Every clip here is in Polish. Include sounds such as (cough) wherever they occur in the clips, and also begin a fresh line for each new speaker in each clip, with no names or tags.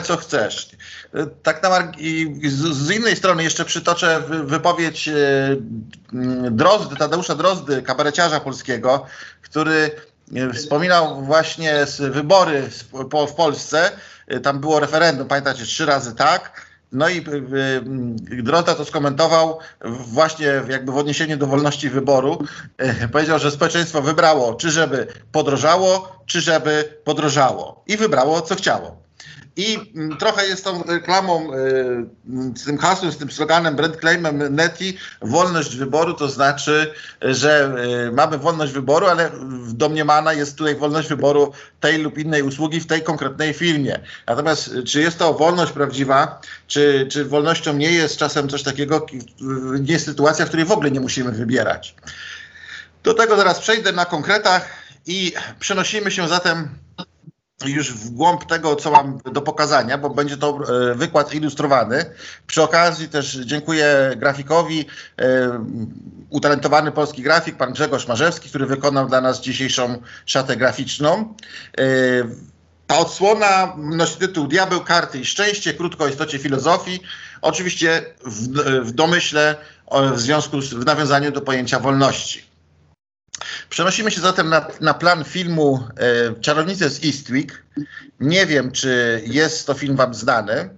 co chcesz. Tak na z, innej strony jeszcze przytoczę wypowiedź e, Drozdy, Tadeusza Drozdy, kabareciarza polskiego, który e, wspominał właśnie wybory w Polsce. E, tam było referendum, pamiętacie, trzy razy tak. No i Drozda to skomentował właśnie jakby w odniesieniu do wolności wyboru. Powiedział, że społeczeństwo wybrało, czy żeby podrożało, czy żeby podrożało. I wybrało, co chciało. I mm, trochę jest tą reklamą, y, z tym hasłem, z tym sloganem, brand claimem Neti, wolność wyboru, to znaczy, że y, mamy wolność wyboru, ale domniemana jest tutaj wolność wyboru tej lub innej usługi w tej konkretnej firmie. Natomiast y, czy jest to wolność prawdziwa, czy, czy wolnością nie jest czasem coś takiego, nie jest sytuacja, w której w ogóle nie musimy wybierać. Do tego zaraz przejdę na konkretach i przenosimy się zatem już w głąb tego, co mam do pokazania, bo będzie to e, wykład ilustrowany. Przy okazji też dziękuję grafikowi, e, utalentowany polski grafik, pan Grzegorz Marzewski, który wykonał dla nas dzisiejszą szatę graficzną. E, ta odsłona nosi tytuł Diabeł, karty i szczęście, krótko o istocie filozofii. Oczywiście w, w domyśle w związku z w nawiązaniu do pojęcia wolności. Przenosimy się zatem na, na plan filmu e, Czarownice z Eastwick. Nie wiem, czy jest to film wam znany.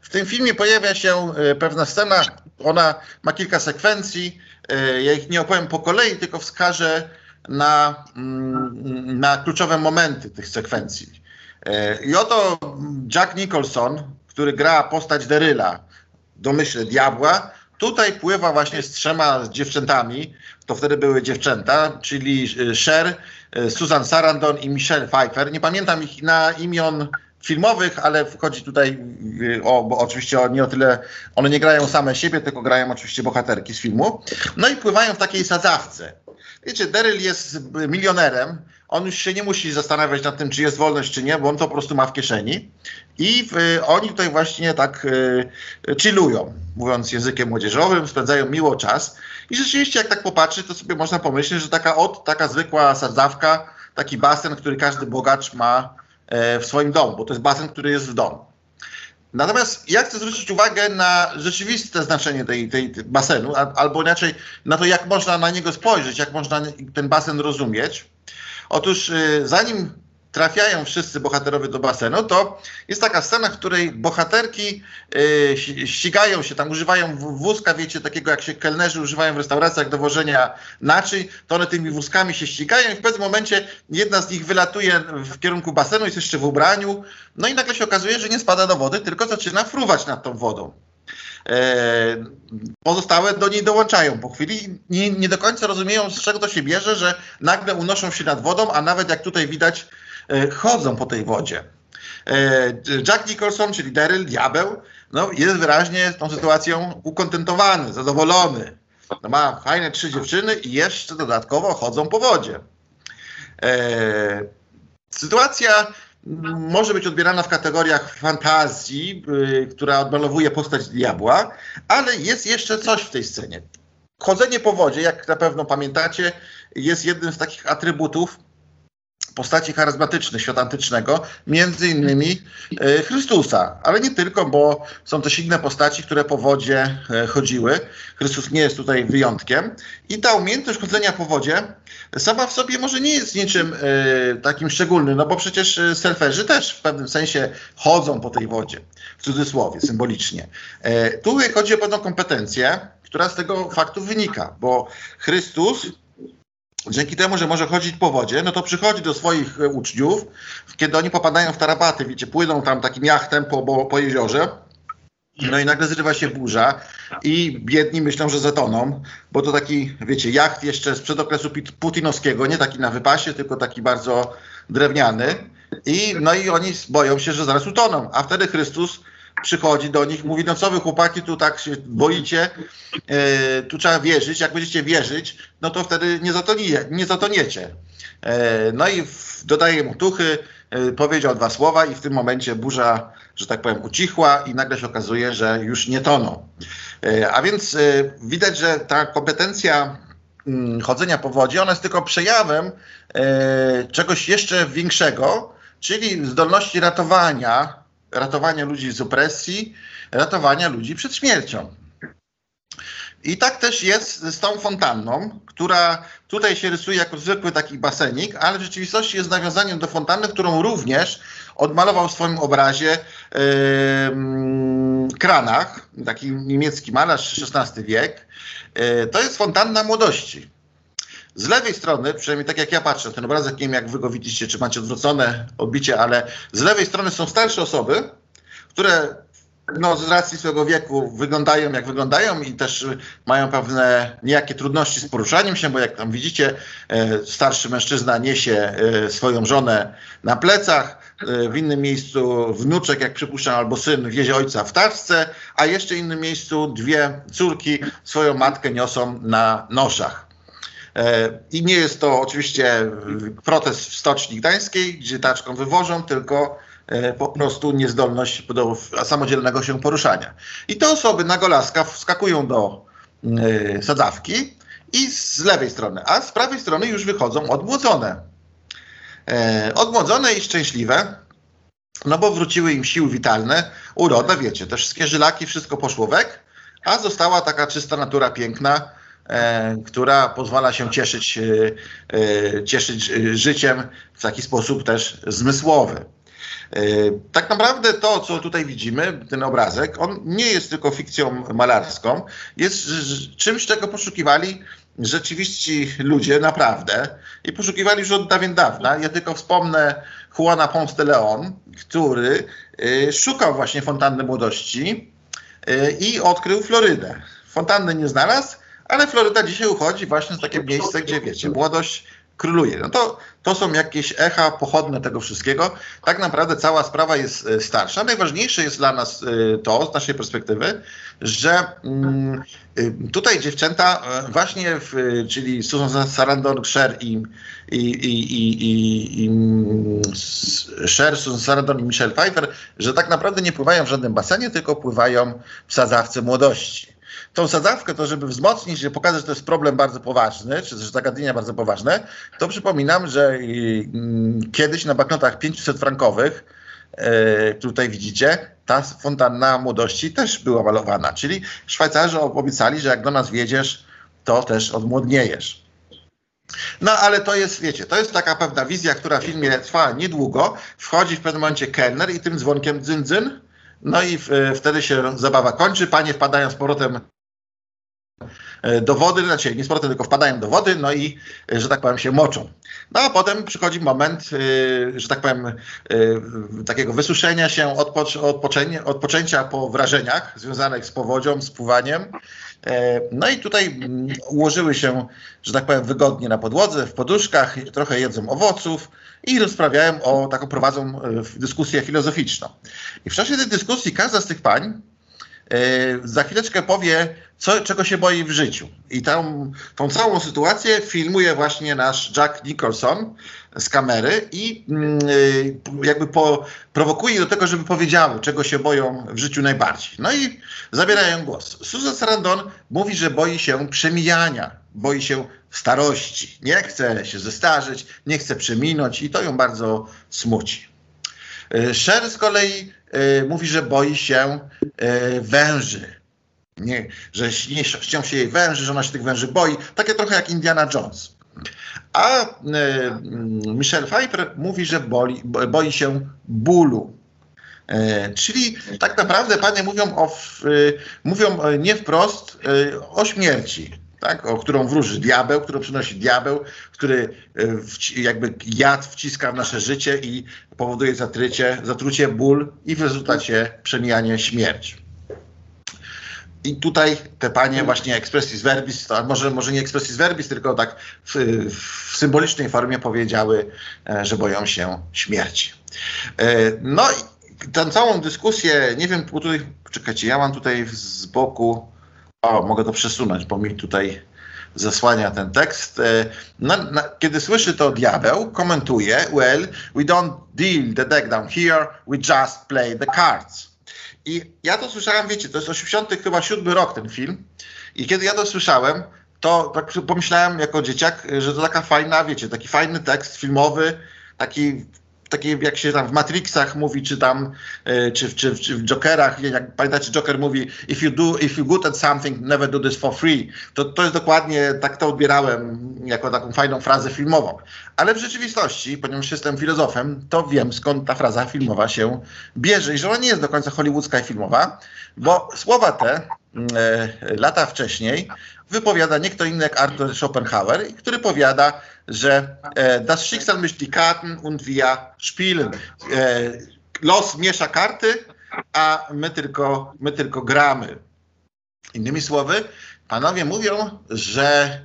W tym filmie pojawia się e, pewna scena, ona ma kilka sekwencji. E, ja ich nie opowiem po kolei, tylko wskażę na, mm, na kluczowe momenty tych sekwencji. E, I oto Jack Nicholson, który gra postać Deryla, domyślę diabła, tutaj pływa właśnie z trzema dziewczętami, to wtedy były dziewczęta, czyli e, Cher, e, Susan Sarandon i Michelle Pfeiffer. Nie pamiętam ich na imion filmowych, ale wchodzi tutaj e, o, bo oczywiście o, nie o tyle, one nie grają same siebie, tylko grają oczywiście bohaterki z filmu. No i pływają w takiej sadzawce. Wiecie, Daryl jest milionerem, on już się nie musi zastanawiać nad tym, czy jest wolność, czy nie, bo on to po prostu ma w kieszeni. I w, oni tutaj właśnie tak y, chillują, mówiąc językiem młodzieżowym, spędzają miło czas. I rzeczywiście, jak tak popatrzy, to sobie można pomyśleć, że taka od, taka zwykła sadzawka, taki basen, który każdy bogacz ma e, w swoim domu, bo to jest basen, który jest w domu. Natomiast ja chcę zwrócić uwagę na rzeczywiste znaczenie tej, tej, tej basenu, albo inaczej na to, jak można na niego spojrzeć, jak można ten basen rozumieć. Otóż y, zanim trafiają wszyscy bohaterowie do basenu, to jest taka scena, w której bohaterki y, ścigają się, tam używają wózka, wiecie, takiego jak się kelnerzy używają w restauracjach do wożenia naczyń, to one tymi wózkami się ścigają i w pewnym momencie jedna z nich wylatuje w kierunku basenu, jest jeszcze w ubraniu, no i nagle się okazuje, że nie spada do wody, tylko zaczyna fruwać nad tą wodą. E, pozostałe do niej dołączają po chwili. Nie, nie do końca rozumieją, z czego to się bierze, że nagle unoszą się nad wodą, a nawet jak tutaj widać, e, chodzą po tej wodzie. E, Jack Nicholson, czyli Daryl, diabeł, no, jest wyraźnie tą sytuacją ukontentowany, zadowolony. No, ma fajne trzy dziewczyny i jeszcze dodatkowo chodzą po wodzie. sytuacja może być odbierana w kategoriach fantazji, yy, która odmalowuje postać diabła, ale jest jeszcze coś w tej scenie. Chodzenie po wodzie, jak na pewno pamiętacie, jest jednym z takich atrybutów postaci charyzmatycznych świata antycznego, między innymi e, Chrystusa, ale nie tylko, bo są też inne postaci, które po wodzie e, chodziły. Chrystus nie jest tutaj wyjątkiem. I ta umiejętność chodzenia po wodzie sama w sobie może nie jest niczym e, takim szczególnym, no bo przecież surferzy też w pewnym sensie chodzą po tej wodzie, w cudzysłowie, symbolicznie. Tu chodzi o pewną kompetencję, która z tego faktu wynika, bo Chrystus dzięki temu, że może chodzić po wodzie, no to przychodzi do swoich e, uczniów, kiedy oni popadają w tarapaty, wiecie, płyną tam takim jachtem po, po jeziorze, no i nagle zrywa się burza i biedni myślą, że zatoną, bo to taki, wiecie, jacht jeszcze sprzed okresu putinowskiego, nie taki na wypasie, tylko taki bardzo drewniany. I, no i oni boją się, że zaraz utoną. A wtedy Chrystus przychodzi do nich, mówi, no co wy chłopaki tu tak się boicie, e, tu trzeba wierzyć, jak będziecie wierzyć, no to wtedy nie, zatonie, nie zatoniecie. E, no i dodaje mu tuchy, e, powiedział dwa słowa i w tym momencie burza, że tak powiem, ucichła i nagle się okazuje, że już nie toną. E, a więc widać, że ta kompetencja mm, chodzenia po wodzie, ona jest tylko przejawem czegoś jeszcze większego, czyli zdolności ratowania ratowania ludzi z opresji, ratowania ludzi przed śmiercią. I tak też jest z tą fontanną, która tutaj się rysuje jako zwykły taki basenik, ale w rzeczywistości jest nawiązaniem do fontanny, którą również odmalował w swoim obrazie yy, Kranach, taki niemiecki malarz XVI wiek. Yy, to jest fontanna młodości. Z lewej strony, przynajmniej tak jak ja patrzę, ten obrazek, nie wiem jak wy go widzicie, czy macie odwrócone odbicie, ale z lewej strony są starsze osoby, które no, z racji swojego wieku wyglądają jak wyglądają i też mają pewne niejakie trudności z poruszaniem się, bo jak tam widzicie, e, starszy mężczyzna niesie e, swoją żonę na plecach, e, w innym miejscu wnuczek, jak przypuszczam, albo syn wiezie ojca w taszce, a jeszcze w innym miejscu dwie córki swoją matkę niosą na noszach. I nie jest to oczywiście protest w Stoczni Gdańskiej, gdzie taczką wywożą, tylko E, po prostu niezdolność do samodzielnego się poruszania. I te osoby na golaska wskakują do e, sadzawki i z lewej strony, a z prawej strony już wychodzą odmłodzone. E, odmłodzone i szczęśliwe, no bo wróciły im siły witalne, uroda, wiecie, te wszystkie żylaki, wszystko poszło wek, a została taka czysta natura piękna, która pozwala się cieszyć, cieszyć życiem w taki sposób też zmysłowy. E, tak naprawdę to, co tutaj widzimy, ten obrazek, on nie jest tylko fikcją malarską, jest czymś, czego poszukiwali rzeczywiści ludzie naprawdę i poszukiwali już od dawien dawna. Ja tylko wspomnę Juana Ponce de Leon, który e, szukał właśnie fontanny młodości e, i odkrył Florydę. Fontanny nie znalazł, ale Floryda dzisiaj uchodzi właśnie z takie miejsce, gdzie wiecie, młodość króluje. No to, to są jakieś echa pochodne tego wszystkiego. Tak naprawdę cała sprawa jest e, starsza. Najważniejsze jest dla nas e, to, z naszej perspektywy, że mm, e, tutaj dziewczęta właśnie, w, czyli Susan Sarandon, Sher i, i, i, i, i mm, Sher, Susan Sarandon i Michelle Pfeiffer, że tak naprawdę nie pływają w żadnym basenie, tylko pływają w sadzawce młodości tą sadzawkę, to żeby wzmocnić, żeby pokazać, że to jest problem bardzo poważny, czy też zagadnienia bardzo poważne, to przypominam, że mm, kiedyś na banknotach 500 frankowych, e, tutaj widzicie, ta fontanna młodości też była malowana. Czyli Szwajcarzy obiecali, że jak do nas wiedziesz, to też odmłodniejesz. No ale to jest, wiecie, to jest taka pewna wizja, która w filmie trwa niedługo. Wchodzi w pewnym momencie kelner i tym dzwonkiem dzyn, dzyn no i w, wtedy się zabawa kończy. Panie wpadają z powrotem E, do wody, znaczy nie z tylko wpadają do wody, no i, e, że tak powiem, się moczą. No a potem przychodzi moment, e, że tak powiem, takiego wysuszenia się, odpoczęcia po wrażeniach związanych z powodzią, z pływaniem. No i tutaj mm, ułożyły się, że tak powiem, wygodnie na podłodze, w poduszkach, trochę jedzą owoców i rozprawiają o, taką prowadzą dyskusję filozoficzną. I w czasie tej dyskusji każda z tych pań za chwileczkę powie, co, czego się boi w życiu. I tą, tą całą sytuację filmuje właśnie nasz Jack Nicholson z kamery i yy, jakby po, prowokuje do tego, żeby powiedziały, czego się boją w życiu najbardziej. No i zabierają głos. Susan Sarandon mówi, że boi się przemijania, boi się starości. Nie chce się zestarzeć, nie chce przeminąć i to ją bardzo smuci. Sher z kolei mówi, że boi się y, węży nie, że śni, się jej węży, że ona się tych węży boi. Takie trochę jak Indiana Jones. A y, Michelle Pfeiffer mówi, że boli, boi się bólu. Y, czyli tak naprawdę panie mówią, o, y, mówią nie wprost o śmierci, tak, o którą wróży diabeł, którą przynosi diabeł, który jakby jad wciska w nasze życie i powoduje zatrycie, zatrucie, ból i w rezultacie przemijanie śmierć. I tutaj te panie właśnie expressis verbis, może, może nie expressis verbis, tylko tak w, w symbolicznej formie powiedziały, e, że boją się śmierci. E, no i tę całą dyskusję, nie wiem, tutaj, czekajcie, ja mam tutaj z boku, o, mogę to przesunąć, bo mi tutaj zasłania ten tekst. E, na, na, kiedy słyszy to diabeł, komentuje, well, we don't deal the deck down here, we just play the cards. I ja to słyszałem, wiecie, to jest 87 chyba rok ten film. I kiedy ja to słyszałem, to tak pomyślałem jako dzieciak, że to taka fajna, wiecie, taki fajny tekst filmowy, taki takie jak się tam w Matrixach mówi, czy tam, e, czy, czy, czy w Jokerach, jak pamiętacie, Joker mówi if you do, if you good at something, never do this for free. To, to jest dokładnie, tak to odbierałem jako taką fajną frazę filmową. Ale w rzeczywistości, ponieważ jestem filozofem, to wiem skąd ta fraza filmowa się bierze i że ona nie jest do końca hollywoodzka i filmowa, bo słowa te lata wcześniej wypowiada nie kto inny jak Arthur Schopenhauer, który powiada, że e, das Schicksal mischt die Karten und wir spielen. E, los miesza karty, a my tylko, my tylko gramy. Innymi słowy, panowie mówią, że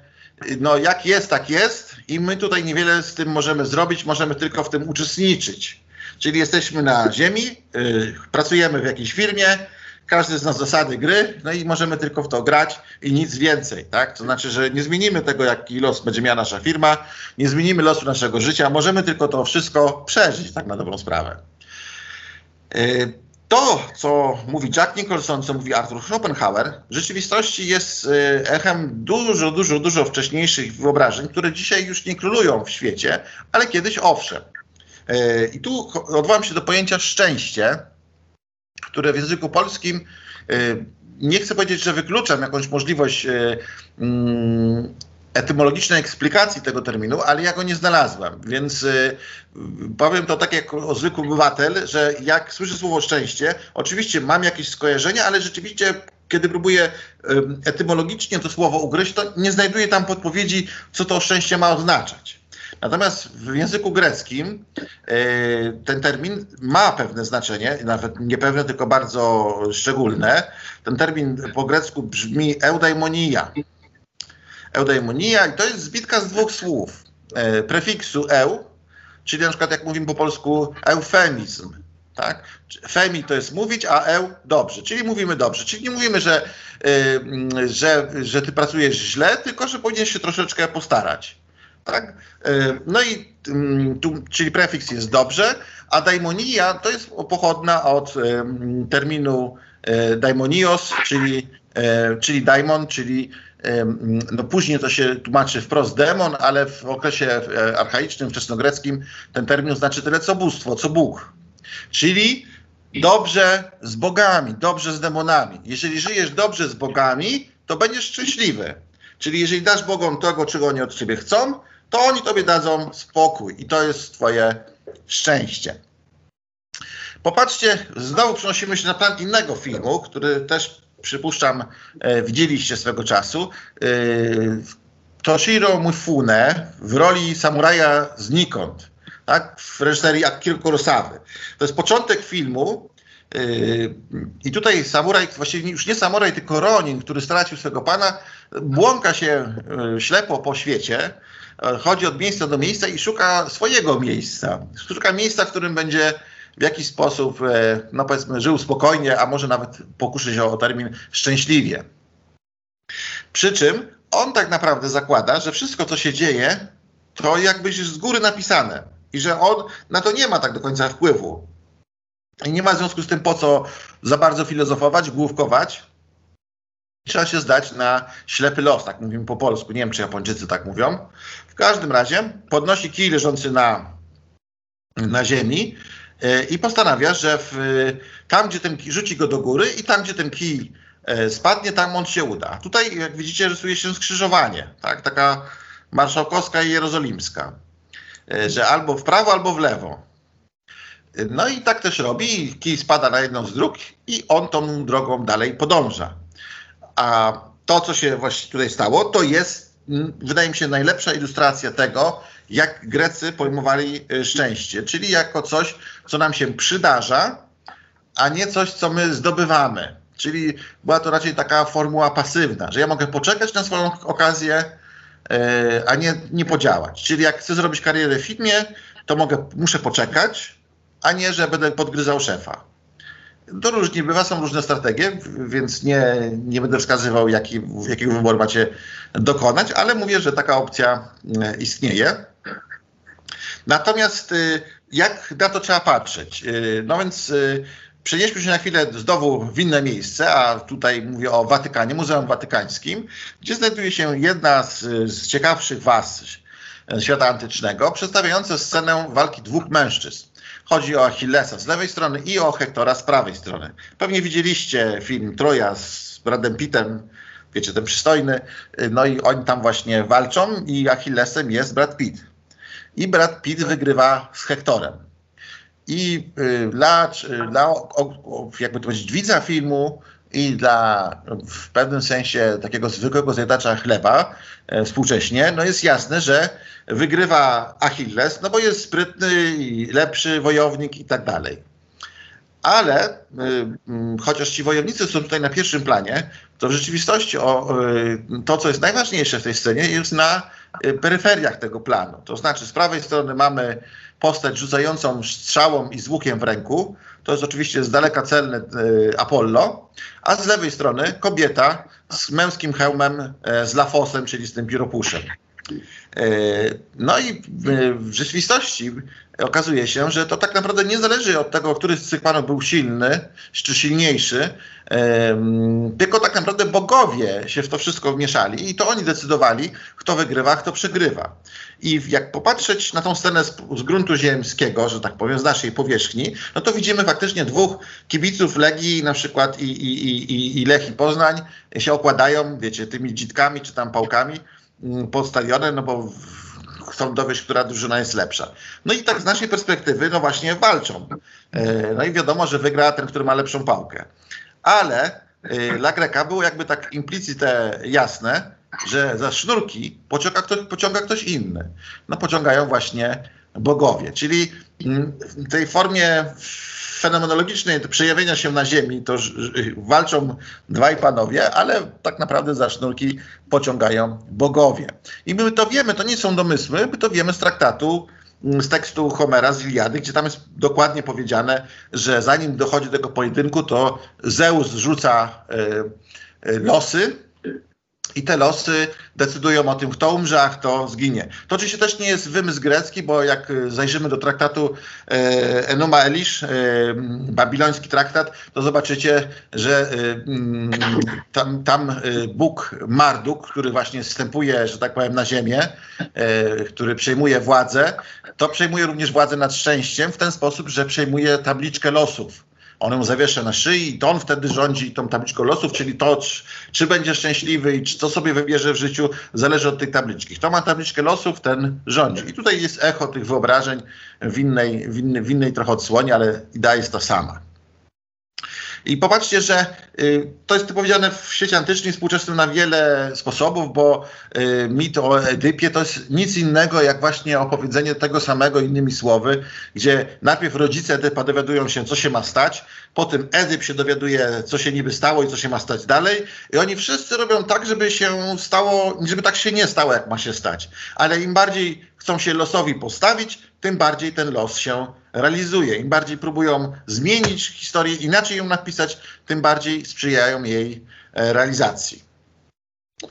no jak jest, tak jest i my tutaj niewiele z tym możemy zrobić, możemy tylko w tym uczestniczyć. Czyli jesteśmy na ziemi, y, pracujemy w jakiejś firmie, każdy zna zasady gry, no i możemy tylko w to grać i nic więcej, tak? To znaczy, że nie zmienimy tego, jaki los będzie miała nasza firma, nie zmienimy losu naszego życia, możemy tylko to wszystko przeżyć, tak na dobrą sprawę. Y, to, co mówi Jack Nicholson, co mówi Arthur Schopenhauer, w rzeczywistości jest y, echem dużo, dużo, dużo wcześniejszych wyobrażeń, które dzisiaj już nie królują w świecie, ale kiedyś owszem. Y, I tu odwołam się do pojęcia szczęście, które w języku polskim y, nie chcę powiedzieć, że wykluczam jakąś możliwość y, mm, etymologicznej eksplikacji tego terminu, ale ja go nie znalazłem. Więc y, powiem to tak jak o zwykły obywatel, że jak słyszę słowo szczęście, oczywiście mam jakieś skojarzenia, ale rzeczywiście kiedy próbuję etymologicznie to słowo ugryźć, to nie znajduję tam podpowiedzi, co to szczęście ma oznaczać. Natomiast w języku greckim e, ten termin ma pewne znaczenie, nawet nie pewne, tylko bardzo szczególne. Ten termin po grecku brzmi eudaimonia. Eudaimonia i to jest zbitka z dwóch słów. E, prefiksu eu, czyli na przykład jak mówimy po polsku eufemizm. Tak? Femi to jest mówić, a eu dobrze, czyli mówimy dobrze. Czyli nie mówimy, że, yy, że, że ty pracujesz źle, tylko że powinieneś się troszeczkę postarać. Tak? E, no i mm, tu, czyli prefiks jest dobrze, a daimonia to jest pochodna od terminu e, daimonios, czyli, e, czyli daimon, czyli no później to się tłumaczy wprost demon, ale w okresie archaicznym, wczesnogreckim ten termin znaczy tyle co bóstwo, co Bóg. Czyli dobrze z bogami, dobrze z demonami. Jeżeli żyjesz dobrze z bogami, to będziesz szczęśliwy. Czyli jeżeli dasz Bogom tego, czego oni od ciebie chcą, to oni tobie dadzą spokój i to jest twoje szczęście. Popatrzcie, znowu przenosimy się na plan innego filmu, który też przypuszczam e, widzieliście swego czasu. E, Toshiro Mifune w roli samuraja znikąd, tak, w reżyserii Akira Kurosawy. To jest początek filmu, e, i tutaj samuraj, właściwie już nie samuraj, tylko Ronin, który stracił swego pana, błąka się e, ślepo po świecie, chodzi od miejsca do miejsca i szuka swojego miejsca. Szuka miejsca, w którym będzie w jakiś sposób, e, no powiedzmy, żył spokojnie, a może nawet pokuszy się o termin szczęśliwie. Przy czym on tak naprawdę zakłada, że wszystko, co się dzieje, to jakbyś z góry napisane i że on na to nie ma tak do końca wpływu. I nie ma w związku z tym po co za bardzo filozofować, główkować, trzeba się zdać na ślepy los, tak mówimy po polsku. Nie wiem, czy Japończycy tak mówią. W każdym razie podnosi kij leżący na, na ziemi yy, i postanawia, że w, tam, gdzie ten kij, rzuci go do góry i tam, gdzie ten kij yy, spadnie, tam on się uda. Tutaj, jak widzicie, rysuje się skrzyżowanie, tak? taka marszałkowska i jerozolimska, yy, że albo w prawo, albo w lewo. No i tak też robi. Kij spada na jedną z dróg i on tą drogą dalej podąża. A to, co się właśnie tutaj stało, to jest, wydaje mi się, najlepsza ilustracja tego, jak Grecy pojmowali y, szczęście, czyli jako coś, co nam się przydarza, a nie coś, co my zdobywamy. Czyli była to raczej taka formuła pasywna, że ja mogę poczekać na swoją okazję, y, a nie, nie podziałać. Czyli jak chcę zrobić karierę w filmie, to mogę, muszę poczekać, a nie, że będę podgryzał szefa. To różnie bywa, są różne strategie, więc nie, nie będę wskazywał, jaki, jakiego wyboru macie dokonać, ale mówię, że taka opcja e, istnieje. Natomiast e, jak na to trzeba patrzeć? E, no więc przenieśmy się na chwilę znowu w inne miejsce, a tutaj mówię o Watykanie, Muzeum Watykańskim, gdzie znajduje się jedna z, z ciekawszych was świata antycznego, przedstawiająca scenę walki dwóch mężczyzn. Chodzi o Achillesa z lewej strony i o Hektora z prawej strony. Pewnie widzieliście film Troja z Bradem Pittem, wiecie, ten przystojny, no i oni tam właśnie walczą i Achillesem jest Brad Pitt. I Brad Pitt wygrywa z Hektorem. I y, dla, dla jakby to powiedzieć, widza filmu i dla w pewnym sensie takiego zwykłego zjadacza chleba e, współcześnie, no jest jasne, że wygrywa Achilles, no bo jest sprytny i lepszy wojownik i tak dalej. Ale y, y, chociaż ci wojownicy są tutaj na pierwszym planie, to w rzeczywistości o, y, to, co jest najważniejsze w tej scenie, jest na y, peryferiach tego planu. To znaczy, z prawej strony mamy postać rzucającą strzałą i z łukiem w ręku. To jest oczywiście z daleka celny y, Apollo, a z lewej strony kobieta z męskim hełmem, z lafosem, czyli z tym pióropuszem. No i w rzeczywistości okazuje się, że to tak naprawdę nie zależy od tego, który z tych panów był silny czy silniejszy, tylko tak naprawdę bogowie się w to wszystko wmieszali i to oni decydowali, kto wygrywa, kto przegrywa. I jak popatrzeć na tą scenę z, z gruntu ziemskiego, że tak powiem, z naszej powierzchni, no to widzimy faktycznie dwóch kibiców Legii na przykład i, i, i, i Lech i Poznań się okładają, wiecie, tymi dzitkami czy tam pałkami mm, pod stadionem, no bo chcą dowieść, która drużyna jest lepsza. No i tak z naszej perspektywy, no właśnie walczą. E, no i wiadomo, że wygra ten, który ma lepszą pałkę. Ale e, dla Greka było jakby tak implicite jasne, że za sznurki pociąga pociąga ktoś inny. No pociągają właśnie bogowie, czyli w tej formie fenomenologicznej przejawienia się na ziemi, to walczą dwaj panowie, ale tak naprawdę za sznurki pociągają bogowie. I my to wiemy, to nie są domysły, my to wiemy z traktatu, mm, z tekstu Homera z Iliady, gdzie tam jest dokładnie powiedziane, że zanim dochodzi do tego pojedynku, to Zeus rzuca y, y, losy i te losy decydują o tym, kto umrze, a kto zginie. To oczywiście też nie jest wymysł grecki, bo jak zajrzymy do traktatu e, Enuma Elish, e, babiloński traktat, to zobaczycie, że e, mm, tam, tam e, Bóg Marduk, który właśnie wstępuje, że tak powiem, na ziemię, e, który przejmuje władzę, to przejmuje również władzę nad szczęściem w ten sposób, że przejmuje tabliczkę losów on ją zawiesza na szyi i to on wtedy rządzi tą tabliczką losów, czyli to, czy, czy będzie szczęśliwy i czy, co sobie wybierze w życiu, zależy od tej tabliczki. Kto ma tabliczkę losów, ten rządzi. I tutaj jest echo tych wyobrażeń w innej, w innej, w innej trochę odsłonie, ale idea jest ta sama. I popatrzcie, że y, to jest powiedziane w świecie antycznym współczesnym na wiele sposobów, bo y, mit o Edypie to jest nic innego jak właśnie opowiedzenie tego samego innymi słowy, gdzie najpierw rodzice Edypa dowiadują się, co się ma stać, potem Edyp się dowiaduje, co się niby stało i co się ma stać dalej i oni wszyscy robią tak, żeby się stało, żeby tak się nie stało, jak ma się stać. Ale im bardziej chcą się losowi postawić, tym bardziej ten los się realizuje. Im bardziej próbują zmienić historię, inaczej ją napisać, tym bardziej sprzyjają jej e, realizacji.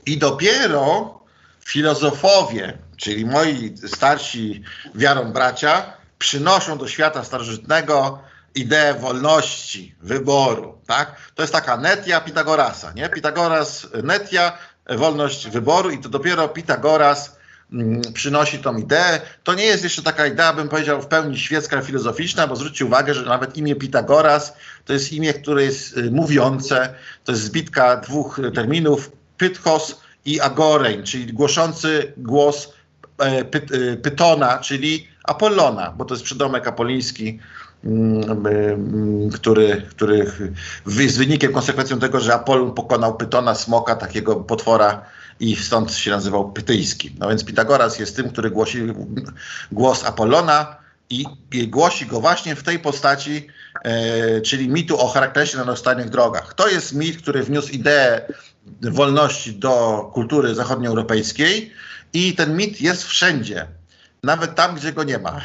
I dopiero filozofowie, czyli moi starsi wiarą bracia, przynoszą do świata starożytnego ideę wolności, wyboru. Tak? To jest taka netia Pitagorasa. Nie? Pitagoras, netia, wolność wyboru i to dopiero Pitagoras przynosi tą ideę. To nie jest jeszcze taka idea, bym powiedział, w pełni świecka, filozoficzna, bo zwróćcie uwagę, że nawet imię Pitagoras to jest imię, które jest y, mówiące, to jest zbitka dwóch terminów, pythos i agorein, czyli głoszący głos e, py, y, Pytona, czyli Apollona, bo to jest przydomek apoliński, mm, y, który, który jest wynikiem, konsekwencją tego, że Apollon pokonał Pytona, smoka, takiego potwora i stąd się nazywał Pytyjski. No więc Pitagoras jest tym, który głosi głos Apollona i, i głosi go właśnie w tej postaci, e, czyli mitu o charakterze na ostatnich drogach. To jest mit, który wniósł ideę wolności do kultury zachodnioeuropejskiej i ten mit jest wszędzie. Nawet tam, gdzie go nie ma.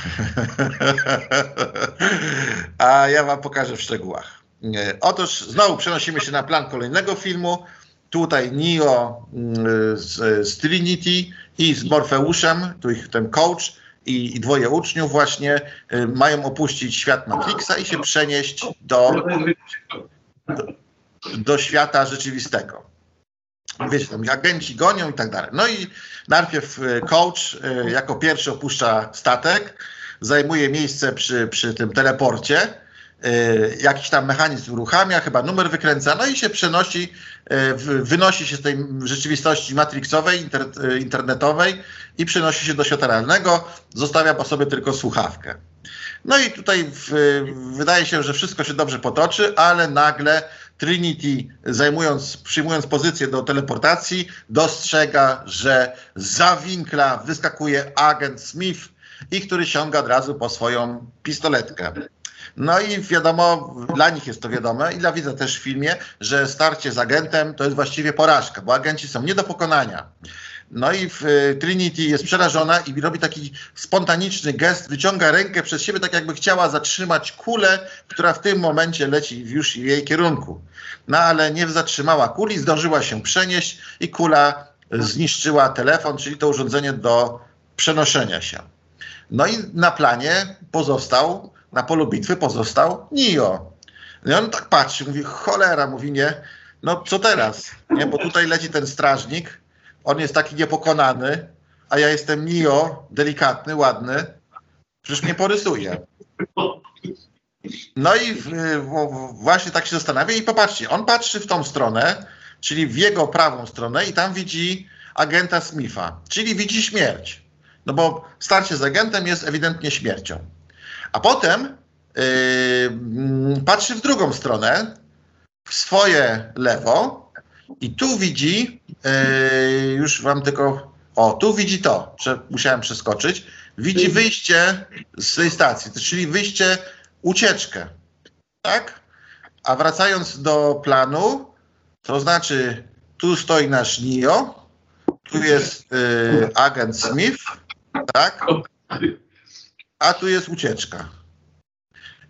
(laughs) A ja wam pokażę w szczegółach. E, otóż znowu przenosimy się na plan kolejnego filmu tutaj Neo mm, z, z Trinity i z Morfeuszem, tu ich ten coach i, i dwoje uczniów właśnie y, mają opuścić świat Matrixa i się przenieść do, do, do świata rzeczywistego. Wiecie, tam agenci gonią i tak dalej. No i najpierw y, coach y, jako pierwszy opuszcza statek, zajmuje miejsce przy, przy tym teleporcie. Y, jakiś tam mechanizm uruchamia, chyba numer wykręca, no i się przenosi, y, wynosi się z tej rzeczywistości matrixowej, inter, y, internetowej i przenosi się do świata realnego, zostawia po sobie tylko słuchawkę. No i tutaj w, wydaje się, że wszystko się dobrze potoczy, ale nagle Trinity, zajmując, przyjmując pozycję do teleportacji, dostrzega, że za winkla wyskakuje agent Smith i który sięga od razu po swoją pistoletkę. No i wiadomo, dla nich jest to wiadome i dla widza też w filmie, że starcie z agentem to jest właściwie porażka, bo agenci są nie do pokonania. No i w, y, Trinity jest przerażona i robi taki spontaniczny gest, wyciąga rękę przez siebie, tak jakby chciała zatrzymać kulę, która w tym momencie leci już w jej kierunku. No ale nie zatrzymała kuli, zdążyła się przenieść i kula zniszczyła telefon, czyli to urządzenie do przenoszenia się. No i na planie pozostał na polu bitwy pozostał Nio. I on tak patrzy, mówi, cholera, mówi nie, no co teraz? Nie, bo tutaj leci ten strażnik, on jest taki niepokonany, a ja jestem Nio, delikatny, ładny, przecież mnie porysuje. No i w, w, właśnie tak się zastanawia i popatrzcie, on patrzy w tą stronę, czyli w jego prawą stronę i tam widzi agenta Smitha, czyli widzi śmierć. No bo starcie z agentem jest ewidentnie śmiercią. A potem yy, patrzy w drugą stronę, w swoje lewo i tu widzi, yy, już wam tylko, o, tu widzi to, że musiałem przeskoczyć, widzi wyjście z tej stacji, czyli wyjście, ucieczkę, tak? A wracając do planu, to znaczy tu stoi nasz NIO, tu jest yy, agent Smith, tak? A tu jest ucieczka.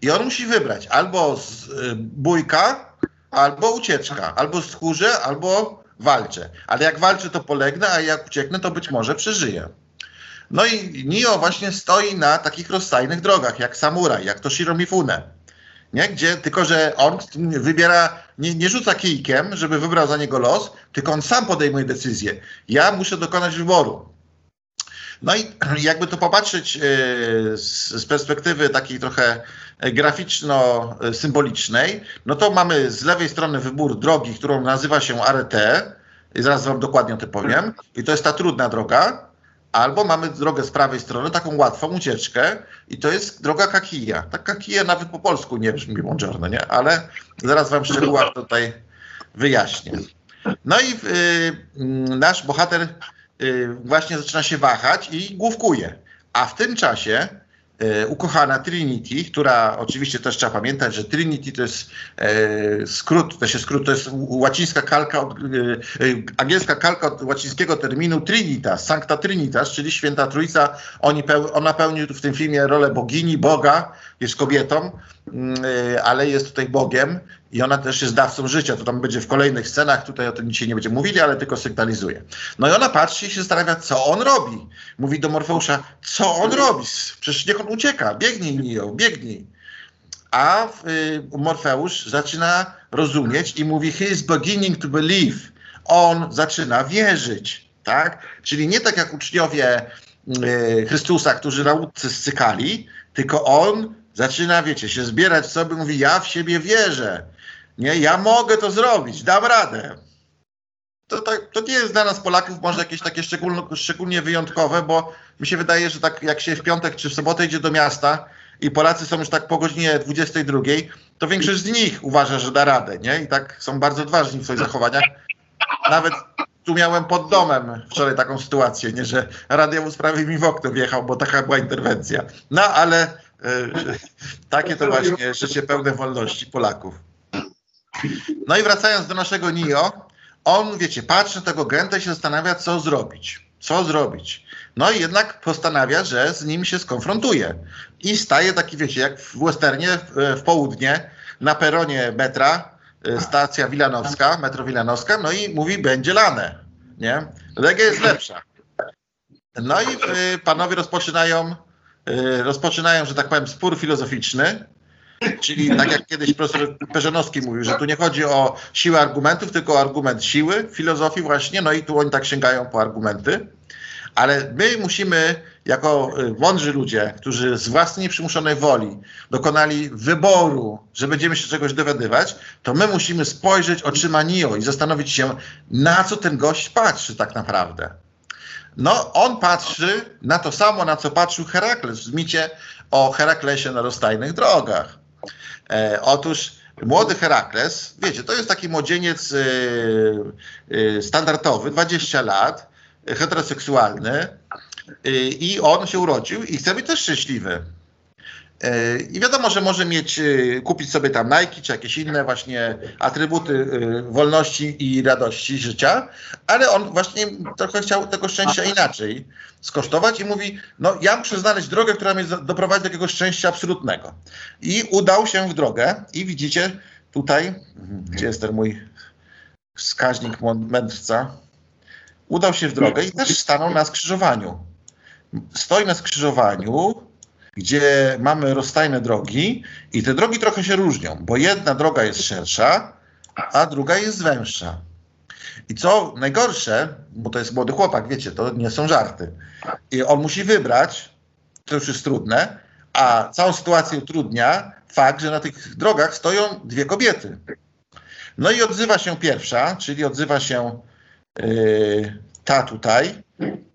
I on musi wybrać albo z, y, bójka, albo ucieczka, albo skórze, albo walczę. Ale jak walczę, to polegnę, a jak ucieknę, to być może przeżyję. No i Nio właśnie stoi na takich rozstajnych drogach, jak samuraj, jak Toshiro Mifune. Nie? Gdzie, tylko, że on wybiera, nie, nie rzuca kijkiem, żeby wybrał za niego los, tylko on sam podejmuje decyzję. Ja muszę dokonać wyboru. No i (clears throat) jakby to popatrzeć e, z perspektywy takiej trochę graficzno-symbolicznej, no to mamy z lewej strony wybór drogi, którą nazywa się ART, i zaraz wam dokładnie o tym powiem, i to jest ta trudna droga, albo mamy drogę z prawej strony, taką łatwą ucieczkę i to jest droga kakija. Ta kakija nawet po polsku nie brzmi buongiorno, nie? Ale zaraz wam w szczegółach tutaj wyjaśnię. No i y, nasz bohater właśnie zaczyna się wahać i główkuje. A w tym czasie y, ukochana Trinity, która oczywiście też trzeba pamiętać, że Trinity to jest e, skrót, to się skrót, to jest łacińska kalka, od, e, angielska kalka od łacińskiego terminu Trinitas, Sancta Trinitas, czyli Święta Trójca. Oni ona pełni w tym filmie rolę bogini, Boga, jest kobietą, e, ale jest tutaj Bogiem i ona też jest dawcą życia. To tam będzie w kolejnych scenach, tutaj o tym dzisiaj nie będziemy mówili, ale tylko sygnalizuje. No i ona patrzy i się zastanawia, co on robi. Mówi do Morfeusza, co on robi? Przecież niech on ucieka, biegnij Nio, biegnij. A y, Morfeusz zaczyna rozumieć i mówi, he is beginning to believe. On zaczyna wierzyć, tak? Czyli nie tak jak uczniowie y, Chrystusa, którzy nauce scykali, tylko on zaczyna, wiecie, się zbierać w sobie, mówi, ja w siebie wierzę nie, ja mogę to zrobić, dam radę. To, to, to nie jest dla nas Polaków może jakieś takie szczególnie wyjątkowe, bo mi się wydaje, że tak jak się w piątek czy w sobotę idzie do miasta i Polacy są już tak po godzinie 22, to większość z nich uważa, że da radę, nie? I tak są bardzo odważni w swoich zachowaniach. Nawet tu miałem pod domem wczoraj taką sytuację, nie, że radiowóz prawie mi w okno wjechał, bo taka była interwencja. No ale y, takie to właśnie życie pełne wolności Polaków. No i wracając do naszego NIO, on, wiecie, patrzy na tego Genta i się zastanawia, co zrobić. Co zrobić? No i jednak postanawia, że z nim się skonfrontuje. I staje taki, wiecie, jak w westernie w, w południe na peronie metra, y, stacja Wilanowska, metro Wilanowska, no i mówi, będzie lane, nie? Legia jest lepsza. No i y, panowie rozpoczynają, y, rozpoczynają, że tak powiem, spór filozoficzny, Czyli tak jak kiedyś profesor Perzanowski mówił, że tu nie chodzi o siłę argumentów, tylko o argument siły, filozofii właśnie, no i tu oni tak sięgają po argumenty. Ale my musimy jako y, mądrzy ludzie, którzy z własnej nieprzymuszonej woli dokonali wyboru, że będziemy się czegoś dowiadywać, to my musimy spojrzeć oczyma Nio i zastanowić się, na co ten gość patrzy tak naprawdę. No, on patrzy na to samo, na co patrzył Herakles w micie o Heraklesie na rozstajnych drogach. E, otóż młody Herakles, wiecie, to jest taki młodzieniec y, y, standardowy, 20 lat, heteroseksualny y, i on się urodził i chce być też szczęśliwy. Y, I wiadomo, że może mieć, y, kupić sobie tam Nike czy jakieś inne właśnie atrybuty wolności i radości życia, ale on właśnie trochę chciał tego szczęścia inaczej skosztować i mówi, no ja muszę znaleźć drogę, która mnie doprowadzi do jakiegoś szczęścia absolutnego. I udał się w drogę i widzicie tutaj, gdzie jest ten mój wskaźnik mędrca, udał się w drogę i też stanął na skrzyżowaniu. Stoi na skrzyżowaniu, gdzie mamy rozstajne drogi i te drogi trochę się różnią, bo jedna droga jest szersza, a druga jest węższa. I co najgorsze, bo to jest młody chłopak, wiecie, to nie są żarty. I on musi wybrać, to już jest trudne, a całą sytuację utrudnia fakt, że na tych drogach stoją dwie kobiety. No i odzywa się pierwsza, czyli odzywa się Y, ta tutaj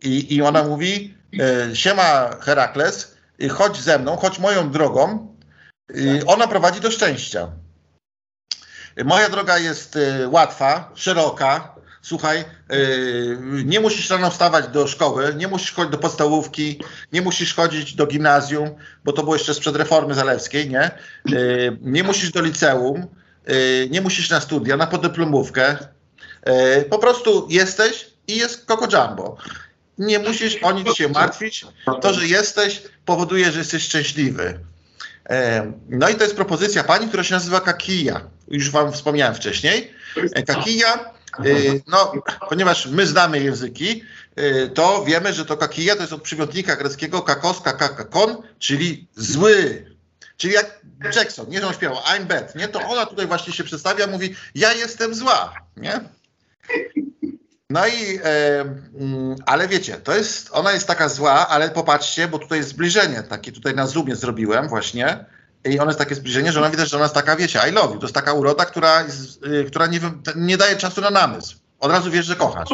i, i ona mówi, y, siema Herakles, chodź ze mną, chodź moją drogą, ona prowadzi do szczęścia. Moja droga jest łatwa, szeroka. Słuchaj, nie musisz rano wstawać do szkoły, nie musisz chodzić do podstawówki, nie musisz chodzić do gimnazjum, bo to było jeszcze sprzed reformy zalewskiej, nie? Nie musisz do liceum, nie musisz na studia, na podyplomówkę. Po prostu jesteś i jest Coco Jumbo. Nie musisz o nic się martwić. To, że jesteś, powoduje, że jesteś szczęśliwy. E, no i to jest propozycja pani, która się nazywa Kakija. Już wam wspomniałem wcześniej. E, Kakija, no, ponieważ my znamy języki, to wiemy, że to kakija to jest od przymiotnika greckiego kakos, kakakon, czyli zły. Czyli jak Jackson, nie, że on śpiewał I'm bad, nie? To ona tutaj właśnie się przedstawia, mówi ja jestem zła, nie? No i, e, mm, ale wiecie, to jest, ona jest taka zła, ale popatrzcie, bo tutaj jest zbliżenie, takie tutaj na zoomie zrobiłem właśnie i ono jest takie zbliżenie, że ona widać, że ona jest taka, wiecie, I love you. To jest taka uroda, która, jest, y, która nie, nie daje czasu na namysł. Od razu wiesz, że kochasz.